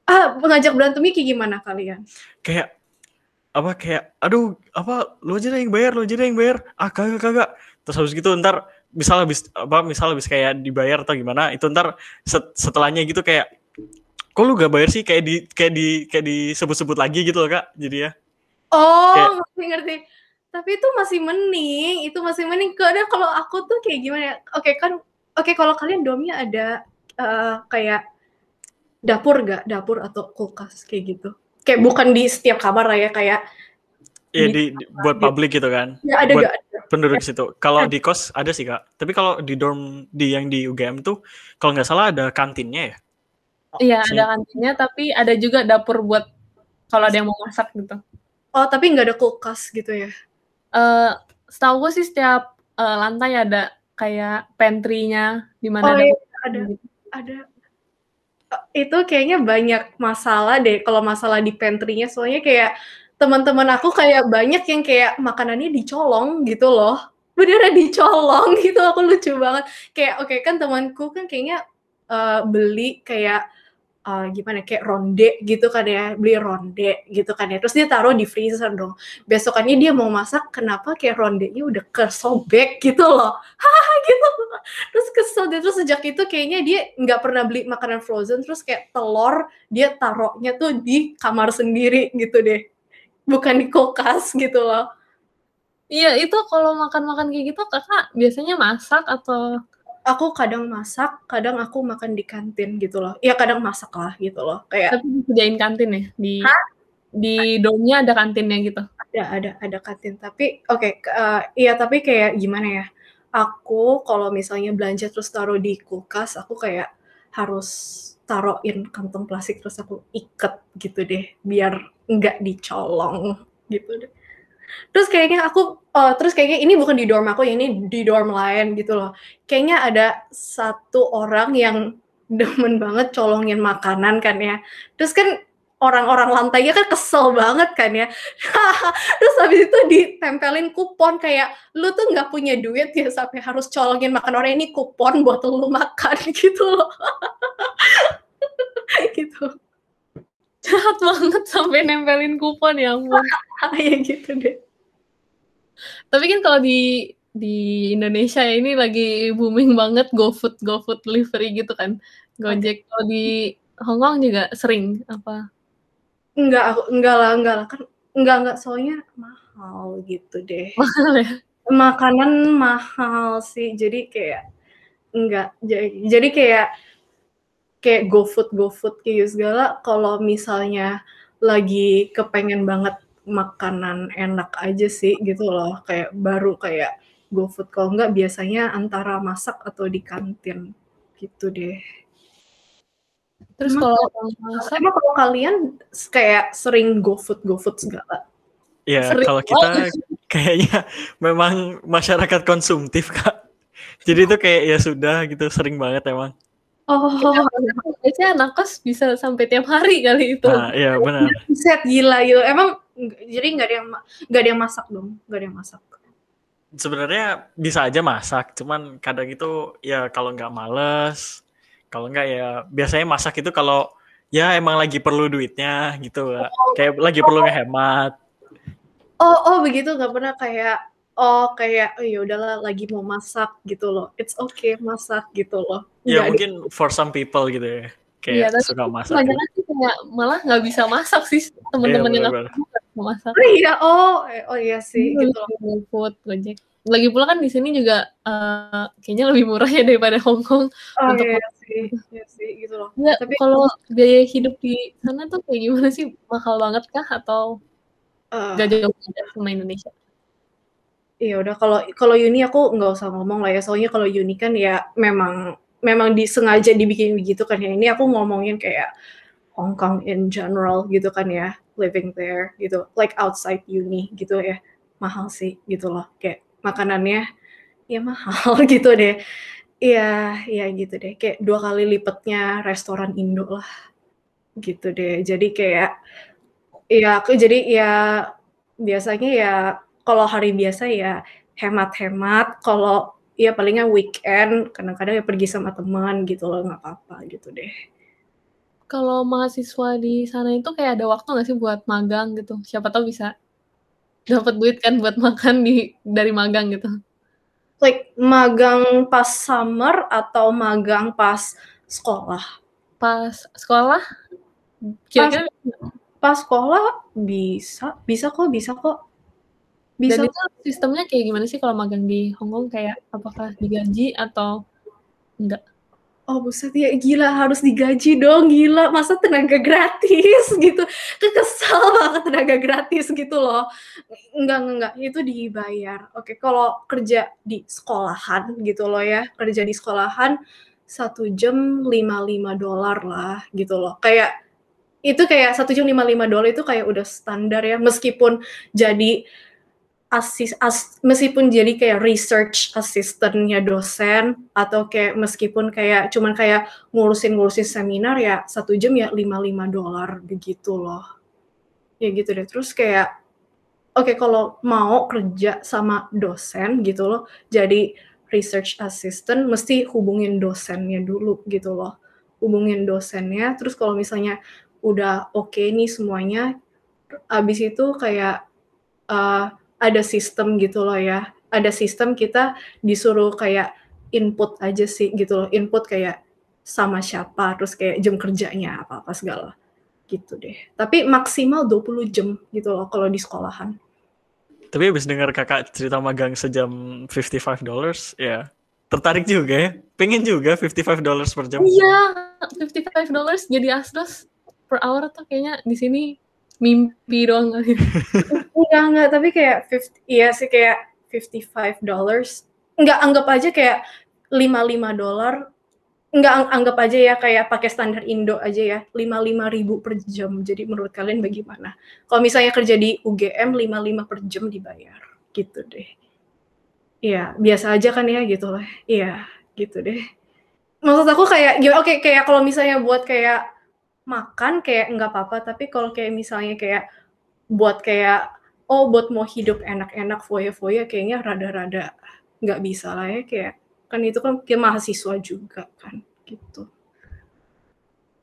Ah, mengajak berantemnya kayak gimana kalian? Kayak apa kayak aduh apa lu aja yang bayar lu aja yang bayar ah kagak kagak terus habis gitu ntar misal habis apa misal habis kayak dibayar atau gimana itu ntar set, setelahnya gitu kayak kok lu gak bayar sih kayak di kayak di kayak disebut-sebut lagi gitu loh kak jadi ya Oh, kayak, ngerti ngerti. Tapi itu masih mending, itu masih mending. Karena kalau aku tuh kayak gimana ya? Oke kan, oke kalau kalian domnya ada uh, kayak dapur gak? Dapur atau kulkas kayak gitu? Kayak bukan di setiap kamar lah ya, kayak Iya di, di buat publik gitu kan. Ya ada buat gak? Penduduk situ. Kalau di kos ada sih kak. Tapi kalau di dorm di yang di UGM tuh, kalau nggak salah ada kantinnya ya. Iya ada kantinnya, tapi ada juga dapur buat kalau ada yang mau masak gitu. Oh, tapi nggak ada kulkas gitu ya? Uh, setahu gue sih setiap uh, lantai ada kayak pantry-nya di mana oh, ada, iya, ada gitu. ada itu kayaknya banyak masalah deh kalau masalah di pantry-nya. Soalnya kayak teman-teman aku kayak banyak yang kayak makanannya dicolong gitu loh. Beneran dicolong gitu aku lucu banget. Kayak oke okay, kan temanku kan kayaknya uh, beli kayak uh, gimana kayak ronde gitu kan ya beli ronde gitu kan ya. Terus dia taruh di freezer dong. Besokannya dia mau masak kenapa kayak rondenya udah kesobek gitu loh? Hahaha gitu. Terus kesel dia terus sejak itu kayaknya dia nggak pernah beli makanan frozen. Terus kayak telur dia taruhnya tuh di kamar sendiri gitu deh. Bukan di kulkas gitu loh. Iya, itu kalau makan-makan kayak gitu Kakak biasanya masak atau Aku kadang masak, kadang aku makan di kantin gitu loh. Ya kadang masak lah gitu loh. Kayak tapi disediain kantin ya? Di Hah? di dormnya ada kantinnya gitu? ada ada ada kantin. Tapi oke, eee, iya tapi kayak gimana ya, aku kalau misalnya belanja terus taruh di kulkas, aku kayak harus taruhin kantong plastik terus aku iket gitu deh, biar nggak dicolong gitu deh. Terus kayaknya aku eee, terus kayaknya ini bukan di dorm aku, ini di dorm lain gitu loh. Kayaknya ada satu orang yang demen banget colongin makanan kan ya. Terus kan orang-orang lantainya kan kesel banget kan ya. Terus habis itu ditempelin kupon kayak, "Lu tuh nggak punya duit ya sampai harus colongin makan orang, ini kupon buat lu makan," gitu loh. Gitu. Jahat banget sampai nempelin kupon, ya ampun. Ya gitu deh. Tapi kan kalau di di Indonesia ya ini lagi booming banget GoFood GoFood delivery gitu kan, Gojek. Kalau di Hong Kong juga sering apa? Enggak aku enggak lah enggak lah, kan enggak enggak, soalnya mahal gitu deh. Mahal ya? Makanan mahal sih, jadi kayak enggak, ja jadi kayak kayak GoFood GoFood kayak gitu segala, kalau misalnya lagi kepengen banget makanan enak aja sih gitu loh, kayak baru kayak GoFood, kalau enggak biasanya antara masak atau di kantin, gitu deh. Terus Emang kalau masak emang kalau kalian s kayak sering GoFood GoFood segala? Ya, Sering kalau kita banget. kayaknya memang masyarakat konsumtif, Kak. Jadi itu kayak ya sudah gitu, sering banget emang. Oh. Biasanya anak kos bisa sampai tiap hari kali itu. Nah, iya benar. Buset gila gitu, emang ng jadi nggak ada yang nggak ada yang masak dong? Nggak ada yang masak? Sebenarnya bisa aja masak, cuman kadang itu ya kalau nggak males, kalau nggak ya biasanya masak itu kalau ya emang lagi perlu duitnya gitu, Kak. Kayak lagi perlu ngehemat. Oh oh begitu, nggak pernah kayak oh kayak, "Oh ya udahlah lagi mau masak," gitu loh, it's okay masak gitu loh, Ya nggak ada mungkin for some people gitu ya, kayak tapi suka masak gitu. kebanyakan sih kayak malah nggak bisa masak sih Iya teman-teman yang aku nggak bisa masak. Oh iya, oh, eh, oh iya sih Iya, gitu loh. GoFood, Gojek. Lagi pula kan di sini juga, eee, kayaknya lebih murah ya daripada Hong Kong Oh untuk iya sih iya sih gitu loh. Iya, Tapi kalau biaya hidup di sana tuh kayak gimana sih? Mahal banget kah atau nggak Eee jauh beda sama Indonesia? Ya udah kalau kalau uni aku nggak usah ngomong lah ya, soalnya kalau uni kan ya memang memang disengaja dibikin begitu kan ya. Ini aku ngomongin kayak Hong Kong in general gitu kan ya, living there gitu, like outside uni gitu ya, mahal sih gitu loh, kayak makanannya ya mahal gitu deh. Iya iya gitu deh, kayak 2 kali lipatnya restoran Indo lah, gitu deh. Jadi kayak ya aku jadi ya biasanya ya kalau hari biasa ya hemat-hemat, kalau ya palingan weekend kadang-kadang ya pergi sama teman gitu loh, nggak apa-apa gitu deh. Kalau mahasiswa di sana itu kayak ada waktu nggak sih buat magang gitu? Siapa tahu bisa dapat duit kan buat makan di dari magang gitu. Like magang pas summer atau magang pas sekolah? Pas sekolah? Pas Kira-kira pas sekolah bisa bisa kok bisa kok. Dan Bisa itu sistemnya kayak gimana sih kalau magang di Hong Kong, kayak apakah digaji atau enggak? Oh buset ya gila harus digaji dong, gila masa tenaga gratis gitu, kesel banget tenaga gratis gitu loh. Enggak enggak enggak, itu dibayar. Oke kalau kerja di sekolahan gitu loh ya, kerja di sekolahan 1 jam $55 lah gitu loh. Kayak itu kayak 1 jam $55 itu kayak udah standar ya, meskipun jadi asis as meskipun jadi kayak research assistant-nya dosen atau kayak meskipun kayak cuman kayak ngurusin-ngurusin seminar ya 1 jam ya $55 begitu loh. Ya gitu deh. Terus kayak oke kalau mau kerja sama dosen gitu loh, jadi research assistant mesti hubungin dosennya dulu gitu loh. Hubungin dosennya, terus kalau misalnya udah oke nih semuanya, habis itu kayak, eee, ada sistem gitu loh ya, ada sistem kita disuruh kayak input aja sih gitu loh, input kayak sama siapa, terus kayak jam kerjanya apa-apa segala, gitu deh. Tapi maksimal 20 jam gitu loh kalau di sekolahan. tapi habis dengar kakak cerita magang sejam 55 dollars, ya tertarik juga ya. Pengen juga 55 dollars per jam. Iya, 55 dollars jadi asdos per hour tuh kayaknya di sini mimpi doang kali. Enggak, enggak, tapi kayak 50, iya sih kayak 55 dollars. Enggak, anggap aja kayak 55 dolar. Enggak, ang- anggap aja ya kayak pakai standar Indo aja ya, 55 ribu per jam. Jadi menurut kalian bagaimana? Kalau misalnya kerja di UGM, 55 per jam dibayar. Gitu deh. Iya, biasa aja kan ya gitu lah. Iya, gitu deh. Maksud aku kayak, oke kayak kalau misalnya buat kayak makan kayak nggak apa-apa, tapi kalau kayak misalnya kayak buat kayak oh buat mau hidup enak-enak foya-foya kayaknya rada-rada nggak bisa lah ya kayak kan itu kan kayak mahasiswa juga kan gitu.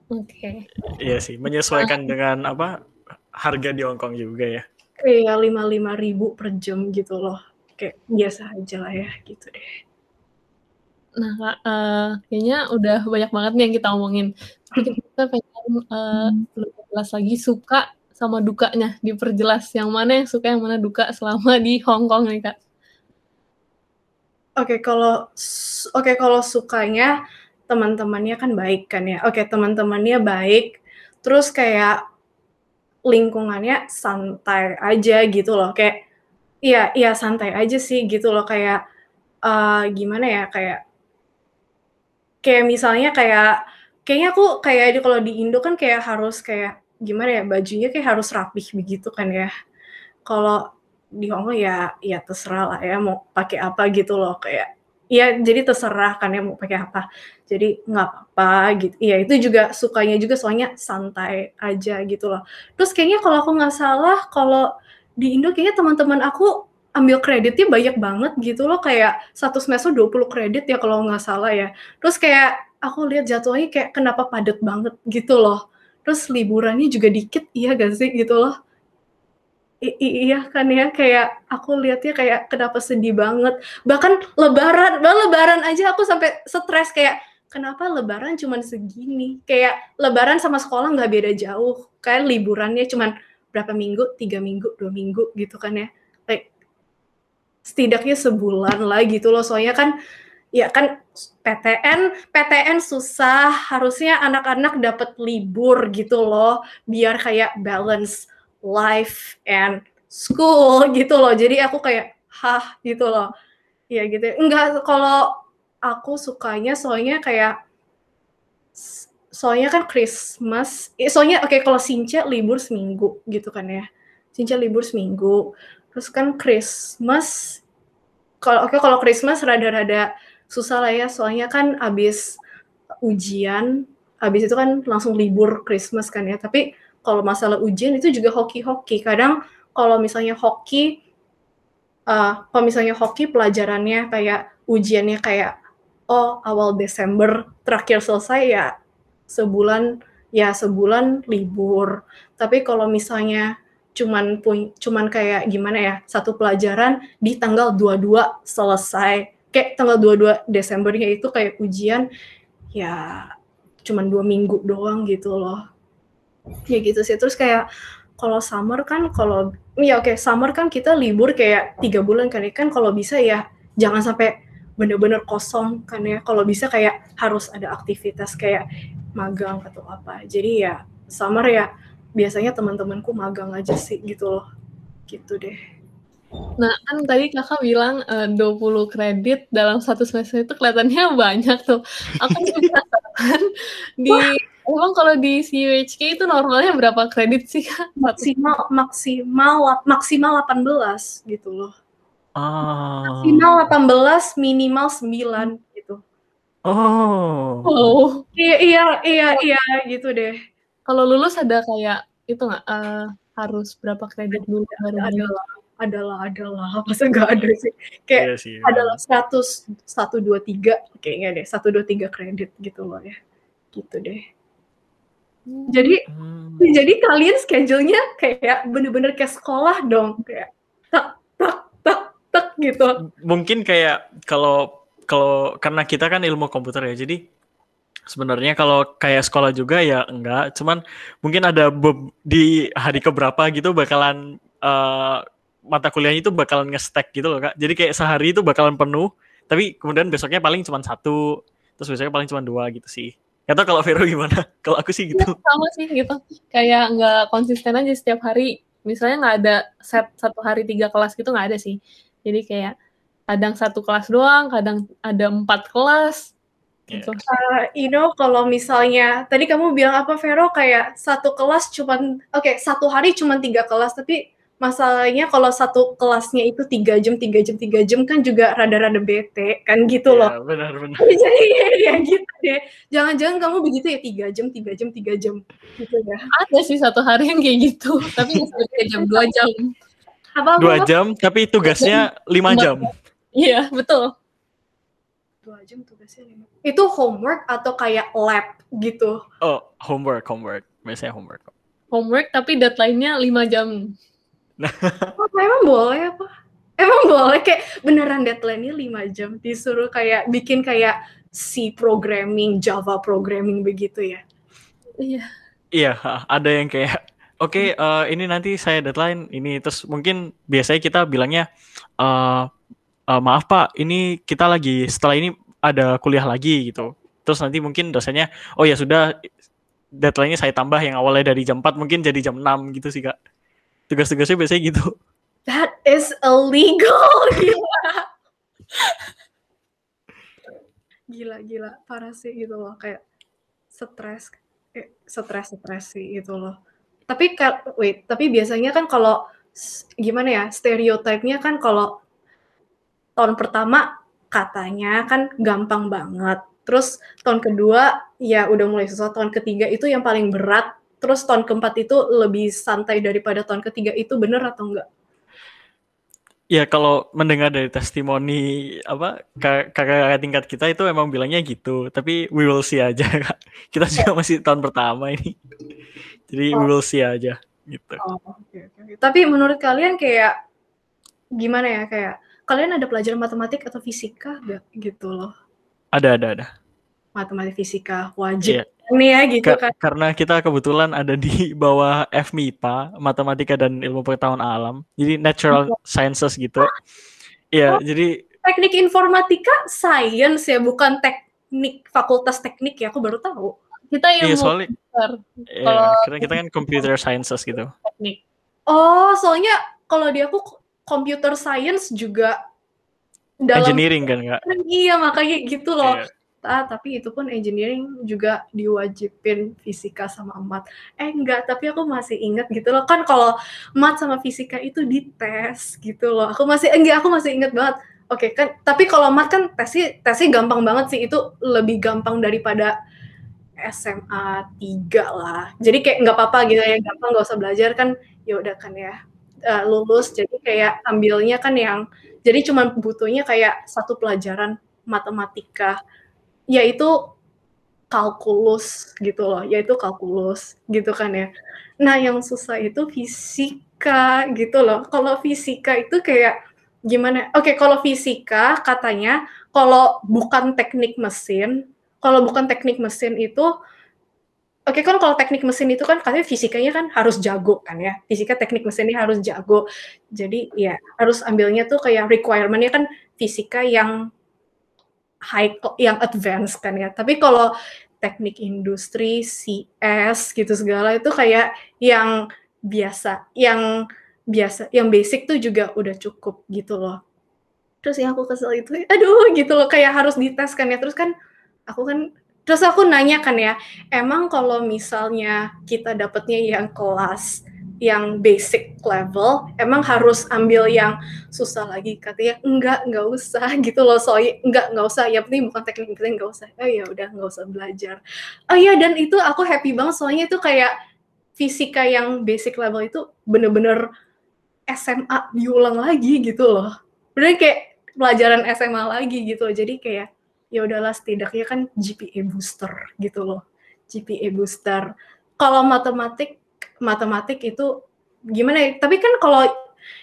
Oke. Iya sih, menyesuaikan dengan apa harga di Hong Kong juga ya. Kayak lima lima ribu per jam gitu loh. Kayak biasa aja lah ya gitu deh. Nah, Kak, eh, kayaknya udah banyak banget nih yang kita omongin. Tapi kita pengen eh, lebih jelas lagi suka sama dukanya diperjelas. Yang mana yang suka, yang mana duka selama di Hong Kong nih, Kak. Oke, kalau oke kalau sukanya teman-temannya kan baik kan ya. Oke, teman-temannya baik. Terus kayak lingkungannya santai aja gitu loh. Kayak iya, iya santai aja sih gitu loh kayak eh, gimana ya kayak kayak misalnya kayak kayaknya aku kayak kalau di Indo kan kayak harus kayak gimana ya bajunya kayak harus rapih begitu kan ya. Kalau di Hongkong ya ya terserah lah ya mau pakai apa gitu loh kayak ya jadi terserah kan ya mau pakai apa. Jadi nggak apa-apa gitu. Iya itu juga sukanya juga soalnya santai aja gitu loh. Terus kayaknya kalau aku nggak salah kalau di Indo kayaknya teman-teman aku ambil kreditnya banyak banget gitu loh kayak satu semester 20 kredit ya kalau nggak salah ya. Terus kayak aku lihat jadwalnya kayak kenapa padat banget gitu loh terus liburannya juga dikit iya gak sih gitu loh. I- iya kan ya kayak aku lihatnya kayak kenapa sedih banget. Bahkan lebaran bahkan lebaran aja aku sampai stres kayak kenapa lebaran cuman segini? Kayak lebaran sama sekolah nggak beda jauh. Kayak liburannya cuman berapa minggu? Tiga minggu dua minggu gitu kan ya. Like setidaknya sebulan lah gitu loh. Soalnya kan ya kan PTN PTN susah harusnya anak-anak dapat libur gitu loh biar kayak balance life and school gitu loh. Jadi aku kayak hah gitu loh. Ya gitu. Enggak kalau aku sukanya soalnya kayak soalnya kan Christmas. Soalnya oke kalau Sinca libur seminggu gitu kan ya. Sinca libur seminggu. Terus kan Christmas kalau oke kalau Christmas rada-rada susah lah ya soalnya kan abis ujian habis itu kan langsung libur Christmas kan ya tapi kalau masalah ujian itu juga hoki-hoki. Kadang kalau misalnya hoki, uh, kalau misalnya hoki pelajarannya kayak ujiannya kayak oh awal Desember terakhir selesai ya sebulan ya sebulan libur. Tapi kalau misalnya cuman cuman kayak gimana ya satu pelajaran di tanggal 22 selesai kayak tanggal 22 Desembernya itu kayak ujian ya cuman dua minggu doang gitu loh. Ya gitu sih. Terus kayak kalau summer kan kalau ya oke summer kan kita libur kayak tiga bulan kan ya. Kan kalau bisa ya jangan sampai bener-bener kosong kan ya. Kalau bisa kayak harus ada aktivitas kayak magang atau apa. Jadi ya summer ya biasanya teman-temanku magang aja sih gitu loh. Gitu deh Nah, kan tadi kakak bilang eh, 20 kredit dalam satu semester itu kelihatannya banyak tuh. Aku juga penasaran di emang kalau di CUHK itu normalnya berapa kredit sih kak? Maksimal maksimal maksimal 18 gitu loh Ah. maksimal 18 minimal 9 gitu Oh. Wow. iya iya iya iya gitu deh Kalau lulus ada kayak itu nggak eh, harus berapa kredit dulu baru ada lulus? Lah adalah adalah. Masa nggak ada sih? Kayak Iya sih. adalah 100 1 2 3 kayaknya deh. 1 2 3 kredit gitu loh ya. Gitu deh. Jadi Hmm. jadi kalian schedule-nya kayak bener-bener kayak sekolah dong. Kayak tak tak tak tak gitu. Mungkin kayak kalau kalau karena kita kan ilmu komputer ya, jadi sebenarnya kalau kayak sekolah juga ya enggak, cuman mungkin ada di hari keberapa gitu bakalan eh, mata kuliahnya itu bakalan nge-stack gitu loh kak. Jadi kayak sehari itu bakalan penuh, tapi kemudian besoknya paling cuma satu, terus besoknya paling cuma dua gitu sih. Atau kalau Vero gimana? Kalau aku sih gitu. Ya, sama sih gitu. Kayak nggak konsisten aja setiap hari. Misalnya nggak ada set satu hari tiga kelas gitu nggak ada sih. Jadi kayak kadang satu kelas doang, kadang ada empat kelas. Gitu. Uh, you know, kalau misalnya tadi kamu bilang apa Vero kayak satu kelas cuman oke okay, satu hari cuma tiga kelas tapi masalahnya kalau satu kelasnya itu tiga jam tiga jam tiga jam kan juga rada-rada bete kan gitu loh Ya, benar benar. jadi ya gitu deh jangan-jangan kamu begitu ya tiga jam tiga jam tiga jam gitu ya Ada sih satu hari yang kayak gitu, tapi tiga jam, dua jam. apa Dua jam, tapi tugasnya lima Lima jam. Iya, betul. dua jam tugasnya lima itu homework atau kayak lab gitu Oh, homework, homework. Biasanya homework. Homework tapi deadline-nya lima jam. Oh, emang boleh apa emang boleh kayak beneran deadline-nya lima jam disuruh kayak bikin kayak C programming Java programming begitu ya Iya. Iya, ada yang kayak, oke, eh, ini nanti saya deadline ini, terus mungkin biasanya kita bilangnya, eh eh, maaf Pak, ini kita lagi setelah ini ada kuliah lagi gitu. Terus nanti mungkin dosennya, oh ya sudah, deadline-nya saya tambah yang awalnya dari jam 4 mungkin jadi jam 6 gitu sih Kak. Tugas-tugasnya biasanya gitu. that is illegal. Gila. Gila gila. Parah sih gitu loh. Kayak stres. Eh, stres stres sih gitu loh. Tapi wait tapi biasanya kan kalau gimana ya stereotipnya kan kalau tahun pertama katanya kan gampang banget. Terus tahun kedua ya udah mulai susah. Tahun ketiga itu yang paling berat terus tahun keempat itu lebih santai daripada tahun ketiga itu bener atau enggak Ya kalau mendengar dari testimoni apa kak- kakak-kakak tingkat kita itu emang bilangnya gitu, tapi we will see aja Kak. Kita juga masih tahun pertama ini. Jadi we will see aja gitu. Oh, oke, oke, oke. Tapi menurut kalian kayak gimana ya kayak kalian ada pelajaran matematik atau fisika gak gitu loh? Ada ada ada. Matematik fisika wajib Iya. nih ya gitu Ka- kan. karena kita kebetulan ada di bawah FMIPA, Matematika dan Ilmu Pengetahuan Alam. Jadi natural sciences gitu. Iya, Oh. jadi Teknik informatika science ya, bukan teknik fakultas teknik ya. Aku baru tahu. Kita iya ilmu soalnya komputer, Kalau- karena kita kan computer sciences gitu. teknik. Oh, soalnya kalau di aku computer science juga dalam Engineering kan, Kak? iya makanya gitu loh. Iya. Ah, tapi itu pun engineering juga diwajibin fisika sama mat. Eh enggak, tapi aku masih ingat gitu loh. Kan kalau mat sama fisika itu dites gitu loh. Aku masih enggak, aku masih ingat banget. Oke, kan tapi kalau mat kan tesnya tesnya gampang banget sih. Itu lebih gampang daripada SMA 3 lah. Jadi kayak nggak apa-apa gitu ya, gampang nggak usah belajar kan ya udah kan ya eh, lulus. Jadi kayak ambilnya kan yang jadi cuma butuhnya kayak satu pelajaran matematika yaitu kalkulus gitu loh, yaitu kalkulus gitu kan ya. Nah, yang susah itu fisika gitu loh. Kalau fisika itu kayak gimana? Oke, kalau fisika katanya kalau bukan teknik mesin, kalau bukan teknik mesin itu Oke kan kalau teknik mesin itu kan katanya fisikanya kan harus jago kan ya. Fisika teknik mesinnya harus jago. Jadi ya harus ambilnya tuh kayak requirement-nya kan fisika yang high yang advance kan ya. Tapi kalau teknik industri, CS gitu segala itu kayak yang biasa, yang biasa, yang basic tuh juga udah cukup gitu loh. Terus yang aku kesel itu, aduh gitu loh, kayak harus dites kan ya. Terus kan aku kan, terus aku nanya kan ya, emang kalau misalnya kita dapetnya yang kelas yang basic level, emang harus ambil yang susah lagi. Katanya enggak enggak usah gitu loh. Soalnya enggak enggak usah. Ya penting bukan teknik penting enggak usah. Oh ya udah enggak usah belajar. Oh iya dan itu aku happy banget. Soalnya itu kayak fisika yang basic level itu bener-bener SMA diulang lagi gitu loh. Bener kayak pelajaran SMA lagi gitu loh. jadi kayak ya udahlah setidaknya kan GPA booster gitu loh. GPA booster. Kalau matematik matematik itu gimana ya tapi kan kalau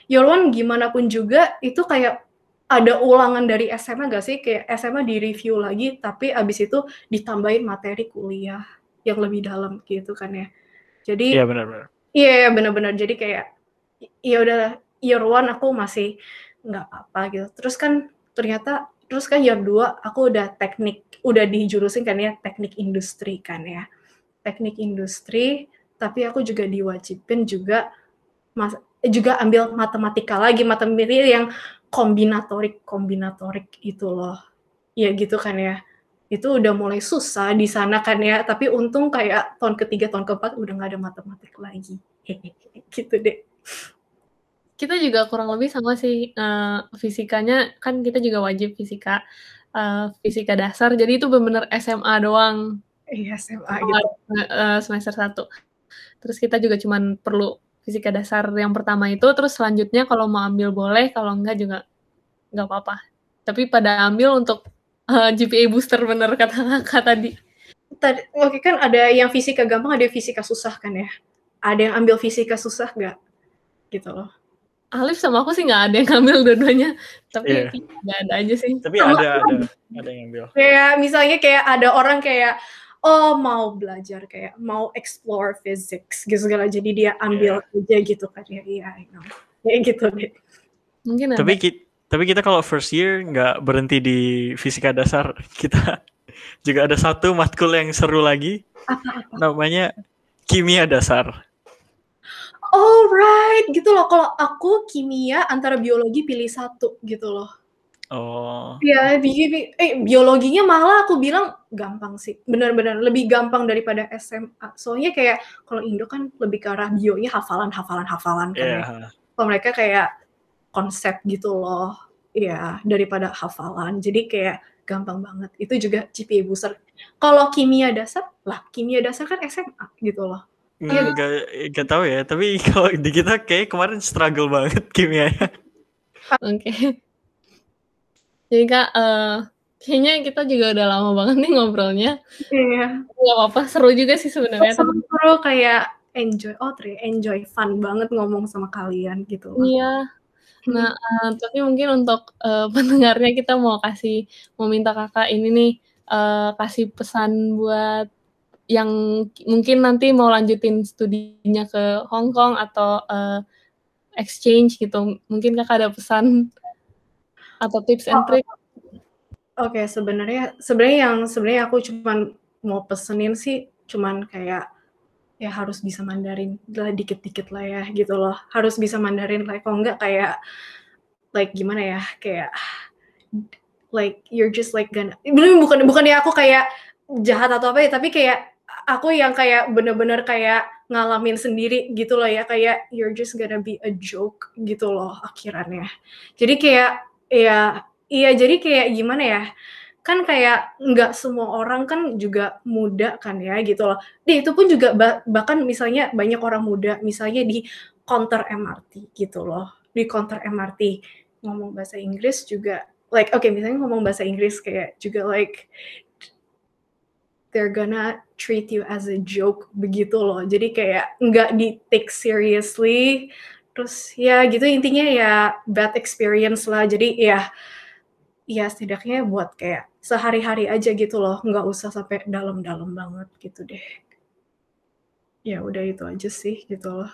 Yorwan gimana pun juga itu kayak ada ulangan dari SMA gak sih? Kayak SMA di review lagi, tapi abis itu ditambahin materi kuliah yang lebih dalam gitu kan ya. Jadi Iya benar-benar. iya benar-benar jadi kayak ya udah year one aku masih nggak apa-apa gitu. Terus kan ternyata terus kan year 2 aku udah teknik udah dijurusin kan ya teknik industri kan ya. Teknik industri tapi aku juga diwajibin juga mas juga ambil matematika lagi matematika yang kombinatorik kombinatorik itu loh. Ya gitu kan ya. Itu udah mulai susah di sana kan ya. Tapi untung kayak tahun ketiga tahun keempat udah nggak ada matematik lagi. Gitu deh. Kita juga kurang lebih sama sih uh, fisikanya. Kan kita juga wajib fisika uh, fisika dasar. Jadi itu benar-benar SMA doang. Iya SMA gitu. uh, semester satu terus kita juga cuman perlu fisika dasar yang pertama itu terus selanjutnya kalau mau ambil boleh kalau enggak juga nggak apa-apa. Tapi pada ambil untuk uh, GPA booster bener kata kata tadi. Tadi oke kan ada yang fisika gampang ada yang fisika susah kan ya? Ada yang ambil fisika susah nggak gitu loh. Alif sama aku sih nggak ada yang ngambil dua-duanya, tapi yeah. nggak ada aja sih. Tapi sama ada, ada, ada yang ambil. Kayak misalnya kayak ada orang kayak oh mau belajar kayak mau explore physics gitu segala jadi dia ambil yeah. aja gitu kan ya iya yeah, kayak gitu deh. Mungkin ada. Tapi kita, tapi kita kalau first year nggak berhenti di fisika dasar kita juga ada satu matkul yang seru lagi apa, apa? namanya kimia dasar oh right gitu loh kalau aku kimia antara biologi pilih satu gitu loh oh ya bi eh biologinya malah aku bilang gampang sih benar-benar lebih gampang daripada SMA soalnya kayak kalau Indo kan lebih ke arah bionya hafalan hafalan hafalan kan yeah. ya. kalau mereka kayak konsep gitu loh ya daripada hafalan jadi kayak gampang banget itu juga GPA booster kalau kimia dasar lah kimia dasar kan SMA gitu loh Iya, gak, gak tahu ya. Tapi kalau di kita kayak kemarin struggle banget kimianya. Oke. Okay. Jadi kak, uh, kayaknya kita juga udah lama banget nih ngobrolnya. Iya. Gak apa-apa, seru juga sih sebenarnya. Seru, seru kayak enjoy, oh tri, enjoy fun banget ngomong sama kalian gitu. Iya. Nah, uh, tapi mungkin untuk uh, pendengarnya kita mau kasih, mau minta kakak ini nih, uh, kasih pesan buat yang mungkin nanti mau lanjutin studinya ke Hong Kong atau uh, exchange gitu. Mungkin kakak ada pesan atau tips and trick? Oke, okay, sebenarnya sebenarnya yang sebenarnya aku cuman mau pesenin sih cuman kayak ya harus bisa Mandarin lah dikit-dikit lah ya gitu loh. Harus bisa Mandarin lah kalau enggak kayak like gimana ya kayak like you're just like gonna belum bukan bukan ya aku kayak jahat atau apa ya tapi kayak aku yang kayak bener-bener kayak ngalamin sendiri gitu loh ya kayak you're just gonna be a joke gitu loh akhirannya jadi kayak ya iya jadi kayak gimana ya kan kayak nggak semua orang kan juga muda kan ya gitu loh. Di itu pun juga bahkan misalnya banyak orang muda misalnya di counter MRT gitu loh. Di counter MRT ngomong bahasa Inggris juga like oke okay, misalnya ngomong bahasa Inggris kayak juga like they're gonna treat you as a joke begitu loh. Jadi kayak nggak di take seriously. Terus ya gitu intinya ya bad experience lah. Jadi ya ya setidaknya buat kayak sehari-hari aja gitu loh. Nggak usah sampai dalam-dalam banget gitu deh. Ya udah itu aja sih gitu loh.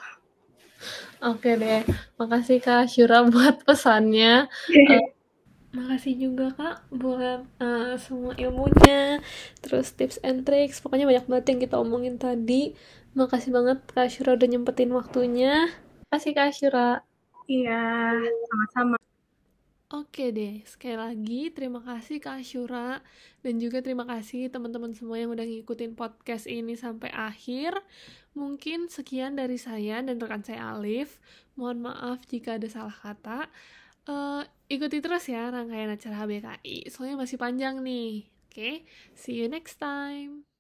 Oke deh, makasih Kak Syura buat pesannya. uh, Makasih juga Kak buat uh, semua ilmunya, terus tips and tricks, pokoknya banyak banget yang kita omongin tadi. Makasih banget Kak Syura udah nyempetin waktunya. Makasih Kak Syura. Iya, sama-sama. Oke deh, sekali lagi terima kasih Kak Syura dan juga terima kasih teman-teman semua yang udah ngikutin podcast ini sampai akhir. Mungkin sekian dari saya dan rekan saya Alif. Mohon maaf jika ada salah kata. Uh, ikuti terus ya rangkaian acara HBKI, soalnya masih panjang nih. Oke, okay? see you next time.